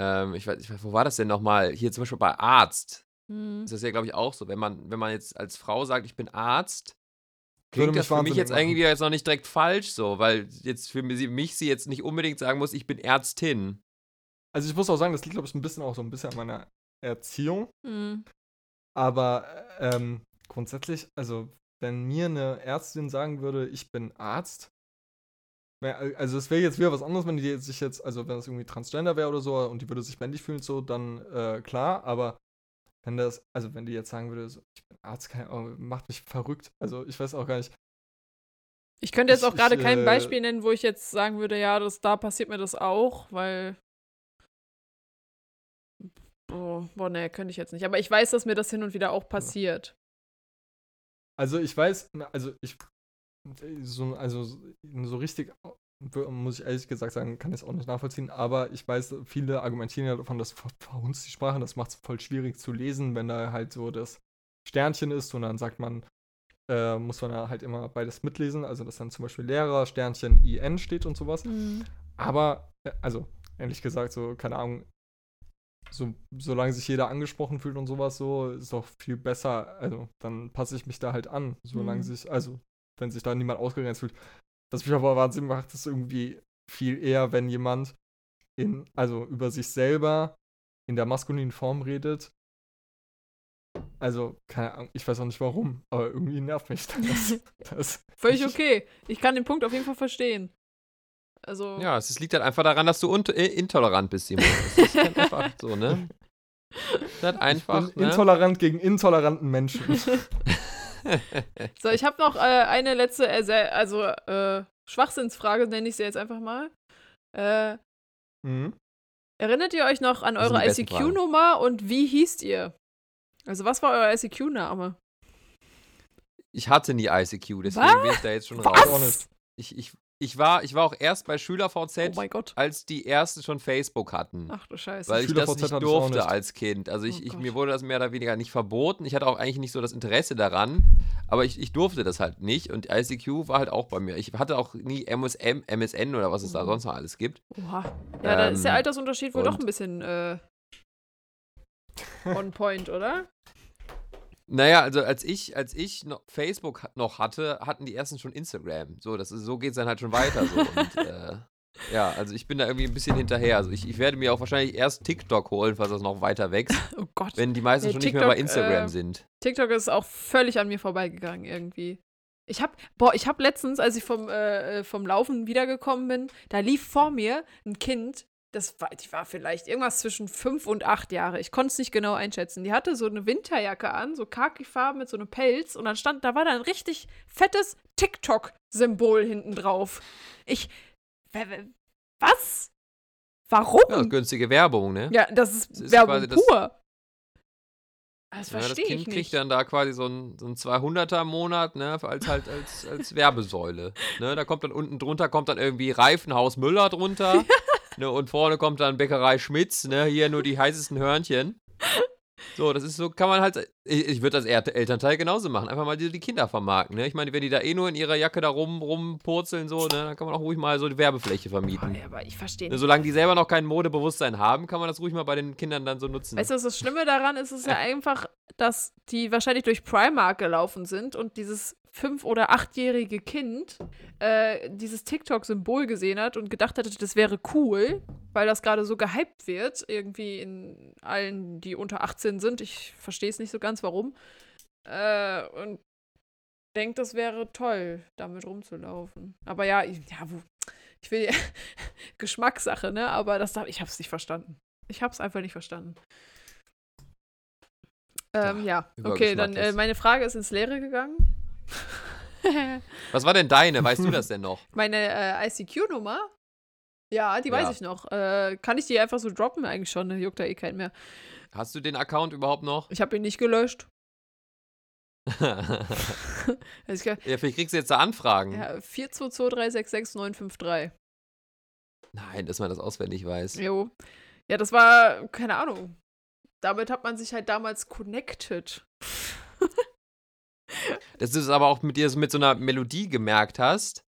ähm, ich, weiß, ich weiß, wo war das denn nochmal? Hier zum Beispiel bei Arzt.
Hm.
Das ist ja, glaube ich, auch so. Wenn man, wenn man jetzt als Frau sagt, ich bin Arzt, klingt das für mich jetzt
machen.
irgendwie jetzt noch nicht direkt falsch so, weil jetzt für mich, sie jetzt nicht unbedingt sagen muss, ich bin Ärztin.
Also ich muss auch sagen, das liegt, glaube ich, ein bisschen auch so ein bisschen an meiner Erziehung.
Hm.
Aber ähm, grundsätzlich, also wenn mir eine Ärztin sagen würde, ich bin Arzt, also es wäre jetzt wieder was anderes, wenn die sich jetzt, also wenn das irgendwie Transgender wäre oder so und die würde sich männlich fühlen, so, dann äh, klar, aber wenn das, also wenn die jetzt sagen würde, so, ich bin Arzt, Ahnung, macht mich verrückt. Also ich weiß auch gar nicht.
Ich könnte jetzt
Ich-
auch gerade kein
äh,
Beispiel nennen, wo ich jetzt sagen würde, ja, das, da passiert mir das auch, weil. Oh, boah, nee, könnte ich jetzt nicht. Aber ich weiß, dass mir das hin und wieder auch passiert.
Also ich weiß, also ich, so, also so richtig, muss ich ehrlich gesagt sagen, kann ich es auch nicht nachvollziehen, aber ich weiß, viele argumentieren ja davon, dass ver- verhunzt die Sprache, das macht es voll schwierig zu lesen, wenn da halt so das Sternchen ist und dann sagt man, äh, muss man da halt immer beides mitlesen, also dass dann zum Beispiel Lehrer, Sternchen, IN steht und sowas.
Hm.
Aber, äh, also, ehrlich gesagt, so, keine Ahnung, so, solange sich jeder angesprochen fühlt und sowas so, ist doch viel besser. Also, dann passe ich mich da halt an. Solange
Mhm.
sich, also, wenn sich da niemand ausgegrenzt fühlt. Was mich aber wahnsinnig macht, ist irgendwie viel eher, wenn jemand in, also über sich selber in der maskulinen Form redet. Also, keine Ahnung, ich weiß auch nicht warum, aber irgendwie nervt mich das. das
Völlig okay. Ich kann den Punkt auf jeden Fall verstehen. Also.
Ja, es liegt halt einfach daran, dass du äh, intolerant bist, Simon. Das ist halt einfach so, ne? Das ist halt einfach,
ich bin
ne?
intolerant gegen intoleranten Menschen.
So, ich habe noch äh, eine letzte, äh, sehr- also äh, Schwachsinnsfrage, nenne ich sie jetzt einfach mal. Äh,
mhm.
erinnert ihr euch noch an eure. ICQ-Nummer und wie hießt ihr? Also, was war euer ICQ-Name?
Ich hatte nie ICQ, deswegen
Was?
bin ich da jetzt schon
Was?
raus. Ich, ich, ich, war, ich war auch erst bei SchülerVZ,
Oh mein Gott.
als die ersten schon Facebook hatten.
Ach du Scheiße.
Weil ich das nicht durfte
nicht.
als Kind. Also ich,
Oh
ich, mir wurde das mehr oder weniger nicht verboten. Ich hatte auch eigentlich nicht so das Interesse daran. Aber ich, ich durfte das halt nicht. Und ICQ war halt auch bei mir. Ich hatte auch nie MSM, MSN oder was es da
Mhm.
sonst noch alles gibt.
Oha. Ja, da ist der
Ähm,
Altersunterschied wohl doch ein bisschen äh, on point, oder?
Naja, also als ich, als ich noch Facebook noch hatte, hatten die ersten schon Instagram. So, das ist, so geht es dann halt schon weiter so. Und, äh, ja, also ich bin da irgendwie ein bisschen hinterher. Also ich, ich werde mir auch wahrscheinlich erst TikTok holen, falls das noch weiter wächst,
Oh Gott.
wenn die meisten
Nee,
schon nicht mehr bei
TikTok,
Instagram
äh,
sind.
TikTok ist auch völlig an mir vorbeigegangen irgendwie. Ich hab, boah, ich hab letztens, als ich vom, äh, äh, vom Laufen wiedergekommen bin, da lief vor mir ein Kind, das war, die war vielleicht irgendwas zwischen fünf und acht Jahre. Ich konnte es nicht genau einschätzen. Die hatte so eine Winterjacke an, so Khaki-Farben mit so einem Pelz und dann stand, da war da ein richtig fettes TikTok-Symbol hinten drauf. Ich, was? Warum?
Ja, günstige Werbung, ne?
Ja, das ist,
Das ist
Werbung
das-
pur. Das
Ja, das
verstehe
Kind
ich nicht.
kriegt dann da quasi so ein, so ein 200er im Monat, ne, als halt als, als Werbesäule. Ne, da kommt dann unten drunter kommt dann irgendwie Reifenhaus Müller drunter. ne, und vorne kommt dann Bäckerei Schmitz, ne, hier nur die heißesten Hörnchen. So, das ist so, kann man halt, ich, ich würde das Elternteil genauso machen, einfach mal die, die Kinder vermarkten, ne? Ich meine, wenn die da eh nur in ihrer Jacke da rum, rumpurzeln, so, ne, dann kann man auch ruhig mal so die Werbefläche vermieten.
Boah, aber ich verstehe
Ne,
nicht.
solange die selber noch kein Modebewusstsein haben, kann man das ruhig mal bei den Kindern dann so nutzen.
Weißt du, das Schlimme daran ist? Es ist ja einfach, dass die wahrscheinlich durch Primark gelaufen sind und dieses fünf- oder achtjährige Kind äh, dieses TikTok-Symbol gesehen hat und gedacht hatte, das wäre cool, weil das gerade so gehypt wird, irgendwie in allen, die unter 18 sind. Ich verstehe es nicht so ganz, warum. Äh, und denkt, das wäre toll, damit rumzulaufen. Aber ja, ich- ja, wo, ich will Geschmackssache, ne? Aber das, ich habe es nicht verstanden. Ich habe es einfach nicht verstanden. Ähm, ja,
über
okay, dann äh, meine Frage ist ins Leere gegangen.
Was war denn deine? Weißt du das denn noch?
meine äh, ICQ-Nummer? Ja, die weiß
Ja.
ich noch. Äh, kann ich die einfach so droppen? Eigentlich schon, ne? juckt da eh keinen mehr.
Hast du den Account überhaupt noch?
Ich habe ihn nicht gelöscht.
ja,
Also ich, kann-
vielleicht kriegst du jetzt da Anfragen.
ja, 422366953.
Nein, dass man das auswendig weiß.
Jo. Ja, das war, keine Ahnung. Damit hat man sich halt damals connected.
Dass du es aber auch mit dir so mit so einer Melodie gemerkt hast.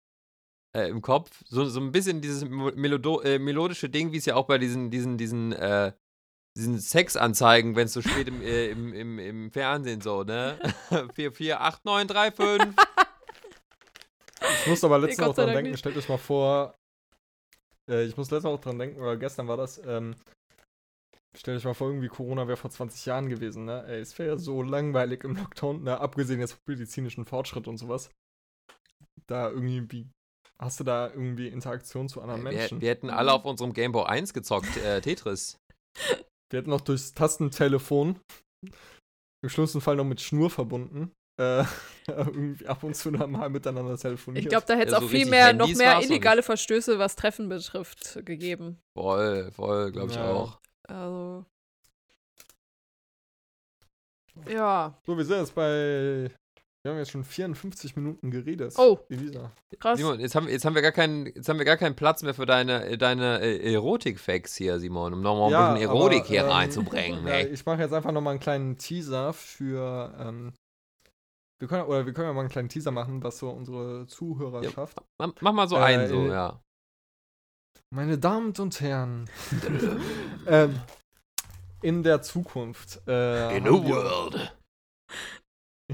äh, im Kopf. So, so ein bisschen dieses Melodo äh, melodische Ding, wie es ja auch bei diesen, diesen, diesen, äh, diesen Sexanzeigen, wenn es so spät im, äh, im, im, im Fernsehen so, ne? 448935.
Ich muss aber letztens auch dran denken,
nicht.
stellt euch mal vor, äh, ich muss letztens auch dran denken, oder gestern war das, ähm, stellt euch mal vor, irgendwie Corona wäre vor 20 Jahren gewesen, ne? Ey, es wäre ja so langweilig im Lockdown, ne? Abgesehen jetzt vom medizinischen Fortschritt und sowas. Da irgendwie, hast du da irgendwie Interaktion zu anderen
Wir,
Menschen?
wir hätten alle auf unserem Game Boy 1 gezockt, äh, Tetris.
Wir hätten noch durchs Tastentelefon, im schlimmsten Fall noch mit Schnur verbunden, äh, irgendwie ab und zu mal miteinander telefoniert.
Ich glaube, da hätte es
Ja,
auch
so
viel mehr, noch
Handys
mehr
noch
illegale Verstöße, was Treffen betrifft, gegeben.
Voll, voll, glaube ich
Ja.
auch.
Also. Ja,
So, wir sind jetzt bei. Wir haben jetzt schon 54 Minuten geredet.
Oh.
Elisa.
krass.
Simon, jetzt haben, jetzt haben wir gar keinen, jetzt haben wir gar keinen Platz mehr für deine, deine äh, Erotik-Facts hier, Simon, um nochmal ein bisschen Erotik
aber,
hier
ähm,
reinzubringen.
Ja,
ey.
ich mache jetzt einfach nochmal einen kleinen Teaser für. Ähm, wir können, oder wir können ja mal einen kleinen Teaser machen, was so unsere Zuhörerschaft.
Mach, mach mal so
Äh,
einen, so, ja.
Meine Damen und Herren. ähm, in der Zukunft. Äh,
In
wir-
world.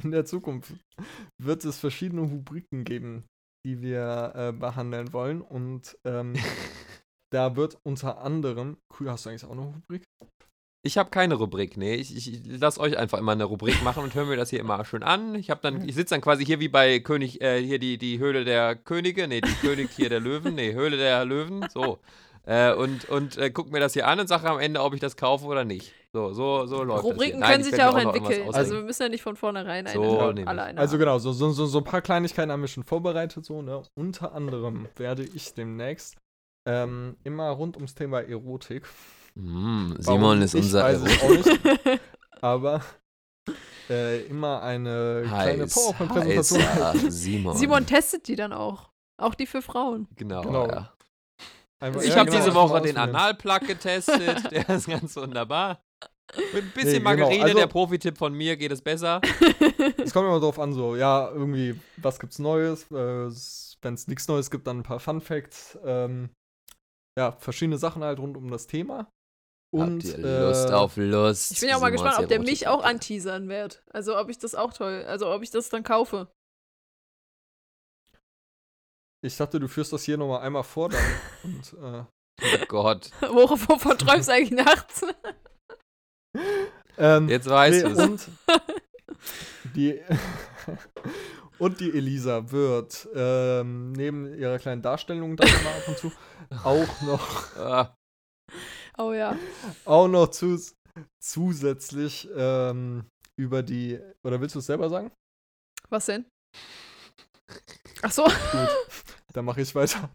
In der Zukunft wird es verschiedene Rubriken geben, die wir äh, behandeln wollen. Und ähm, da wird unter anderem. Cool, hast du eigentlich auch eine Rubrik?
Ich habe keine Rubrik, nee. Ich, ich, lasse euch einfach immer eine Rubrik machen und hören mir das hier immer schön an. Ich habe dann, ich sitze dann quasi hier wie bei König, äh, hier die, die Höhle der Könige, nee, die König hier der Löwen, nee, Höhle der Löwen, so. Äh, und und äh, guck mir das hier an und sage am Ende, ob ich das kaufe oder nicht. So, so, so läuft
Rubriken
das hier.
können
ich
sich ja auch entwickeln. Also wir müssen ja nicht von vornherein eine,
So,
alle eine
Also genau, so, so, so, so ein paar Kleinigkeiten haben wir schon vorbereitet. So, ne? Unter anderem werde ich demnächst ähm, immer rund ums Thema Erotik.
Mm,
Warum
Simon ist
ich
unser
weiß es
Erotik-
auch nicht, aber äh, immer eine kleine
Heiß,
PowerPoint-Präsentation
heißer
halten.
Simon.
Simon testet die dann auch. Auch die für Frauen.
Genau,
Genau.
ja.
Einfach-
Ich
ja,
habe
genau,
diese Woche den. Analplug getestet. Der ist ganz wunderbar. Mit ein bisschen
Nee, genau,
Margarine,
also-
der Profi-Tipp von mir, geht es besser.
Es kommt immer drauf an, so, ja, irgendwie, was gibt's Neues? Äh, Wenn es nichts Neues gibt, dann ein paar Fun Facts. Ähm, ja, verschiedene Sachen halt rund um das Thema. Und
Habt ihr Lust
äh,
auf Lust?
Ich bin ja auch mal gespannt, ob der mich auch anteasern wird. Also ob ich das auch toll, also ob ich das dann kaufe.
ich dachte, du führst das hier nochmal einmal vor dann. und, äh,
Oh Gott,
Worauf wovon träumst du eigentlich nachts?
ähm,
jetzt weißt
nee,
du es.
und die und die Elisa wird ähm, neben ihrer kleinen Darstellung dann immer ab und zu auch noch
Ah,
Oh ja.
auch noch zus zusätzlich ähm, über die oder willst du es selber sagen?
Was denn? Ach so.
Gut, dann mache ich weiter.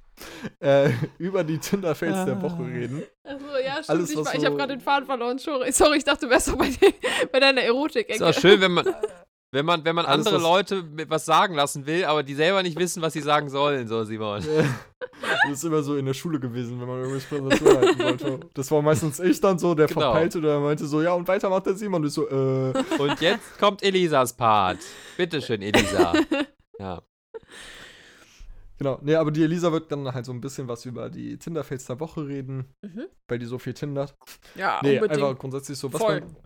Äh, über die Tinder-Fails der Woche
Ah.
reden.
Ach so, ja, stimmt.
Alles,
ich ich habe gerade den Faden verloren. Sorry, ich dachte, du wärst doch bei, bei deiner Erotik.
ist auch schön, wenn man, wenn man, wenn man
Alles,
andere Leute was sagen lassen will, aber die selber nicht wissen, was sie sagen sollen, so Simon.
Das ist immer so in der Schule gewesen, wenn man irgendwelche Präsentationen halten wollte. Das war meistens ich dann so, der
Genau.
verpeilte, der meinte so, ja, und weiter macht der Simon. Und ich so, äh,
Und jetzt kommt Elisas Part. Bitteschön, Elisa. Ja.
genau. Nee, aber die Elisa wird dann halt so ein bisschen was über die Tinder-Fails der Woche reden,
Mhm.
weil die so viel tindert.
Ja,
Nee,
unbedingt.
einfach grundsätzlich so, was
Voll.
man,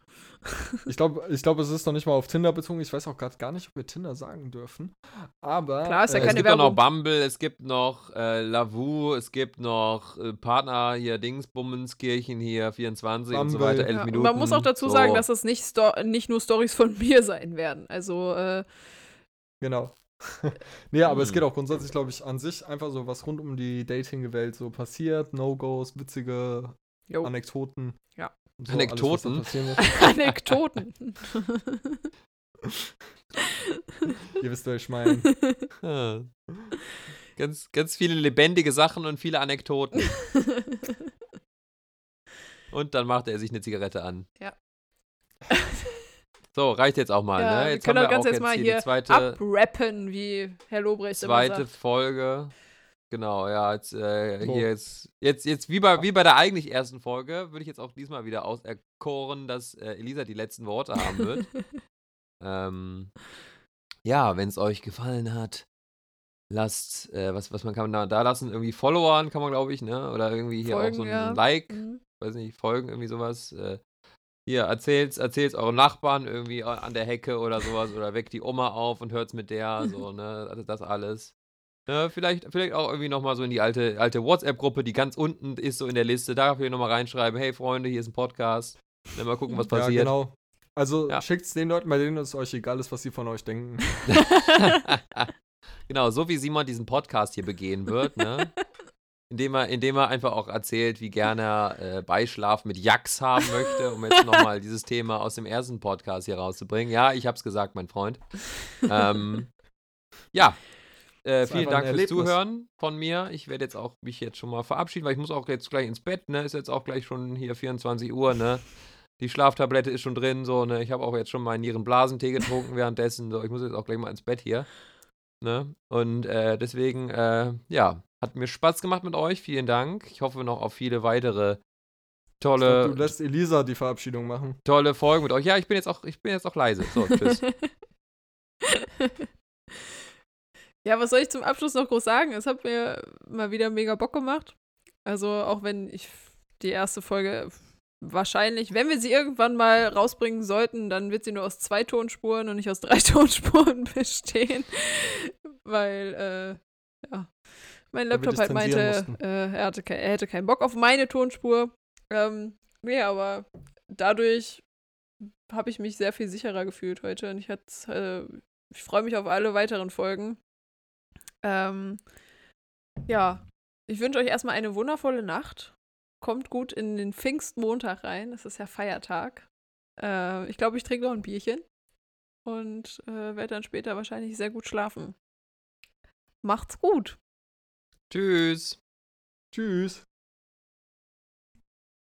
Ich glaube, ich glaub, es ist noch nicht mal auf Tinder bezogen. Ich weiß auch gerade gar nicht, ob wir Tinder sagen dürfen. Aber.
Klar, ist ja
äh,
es
keine
gibt auch noch
Werbung.
Bumble, es gibt noch äh, Lavu, es gibt noch äh, Partner hier, Dingsbummenskirchen hier, 24 und so
Bumble.
weiter, 11
Ja,
Minuten.
man muss auch dazu
so.
sagen, dass es nicht, Sto nicht nur Stories von mir sein werden. Also, äh,
Genau. nee, aber es
Hm.
geht auch grundsätzlich, glaube ich, an sich einfach so, was rund um die Dating-Welt so passiert. No-Gos, witzige
jo.
Anekdoten.
Ja.
So,
Anekdoten?
Alles.
Anekdoten.
Ihr wisst, was ich meine.
Ja. Ganz, ganz viele lebendige Sachen und viele Anekdoten. Und dann macht er sich eine Zigarette an.
Ja.
So, reicht jetzt auch mal,
Ja,
ne?
wir
Jetzt
können
haben
doch
wir
ganz
auch
jetzt mal hier
zweite,
Abrappen, wie Herr Lobrecht immer
zweite
sagt.
Folge. Genau, ja, jetzt, äh,
So.
hier jetzt, jetzt, jetzt wie bei, wie bei der eigentlich ersten Folge, würde ich jetzt auch diesmal wieder auserkoren, dass äh, Elisa die letzten Worte haben wird. ähm, ja, wenn es euch gefallen hat, lasst, äh, was, was man kann da, da lassen, irgendwie Followern kann man, glaube ich, ne? Oder irgendwie hier
Folgen,
auch so ein
ja.
Like,
Mhm.
weiß nicht, Folgen, irgendwie sowas. Äh, hier, erzählt's, erzählt's euren Nachbarn irgendwie an der Hecke oder sowas oder weckt die Oma auf und hört's mit der, so, ne? Also das alles. Ne, vielleicht, vielleicht auch irgendwie nochmal so in die alte, alte WhatsApp-Gruppe, die ganz unten ist, so in der Liste. Da könnt ihr nochmal reinschreiben, hey Freunde, hier ist ein Podcast. Dann mal gucken, was
Ja,
passiert.
genau. Also
Ja.
schickt's den Leuten, bei denen es euch egal ist, was sie von euch denken.
genau, so wie Simon diesen Podcast hier begehen wird, ne? Indem er, indem er einfach auch erzählt, wie gerne er äh, Beischlaf mit Jacks haben möchte, um jetzt nochmal dieses Thema aus dem ersten Podcast hier rauszubringen. Ja, ich hab's gesagt, mein Freund. Ähm, ja. Äh, vielen Dank fürs. Zuhören von mir. Ich werde jetzt auch mich jetzt schon mal verabschieden, weil ich muss auch jetzt gleich ins Bett, ne? Ist jetzt auch gleich schon hier 24 Uhr, ne? Die Schlaftablette ist schon drin, so, ne? Ich habe auch jetzt schon meinen Nierenblasentee getrunken währenddessen, so. Ich muss jetzt auch gleich mal ins Bett hier, ne? Und äh, deswegen, äh, ja, hat mir Spaß gemacht mit euch. Vielen Dank. Ich hoffe noch auf viele weitere tolle,
glaub, du lässt Elisa die Verabschiedung machen.
tolle Folgen mit euch. Ja, ich bin jetzt auch, ich bin jetzt auch leise. So, tschüss.
ja, was soll ich zum Abschluss noch groß sagen? Es hat mir mal wieder mega Bock gemacht. Also, auch wenn ich die erste Folge wahrscheinlich, wenn wir sie irgendwann mal rausbringen sollten, dann wird sie nur aus zwei Tonspuren und nicht aus drei Tonspuren bestehen. Weil, äh, ja, mein Laptop halt meinte, äh, er, hatte er hätte keinen Bock auf meine Tonspur. Ähm, nee, aber dadurch habe ich mich sehr viel sicherer gefühlt heute und ich, äh, ich freue mich auf alle weiteren Folgen. Ähm, ja, ich wünsche euch erstmal eine wundervolle Nacht. Kommt gut in den Pfingstmontag rein. Es ist ja Feiertag. Äh, ich glaube, ich trinke noch ein Bierchen und äh, werde dann später wahrscheinlich sehr gut schlafen. Macht's gut.
tschüss.
Tschüss.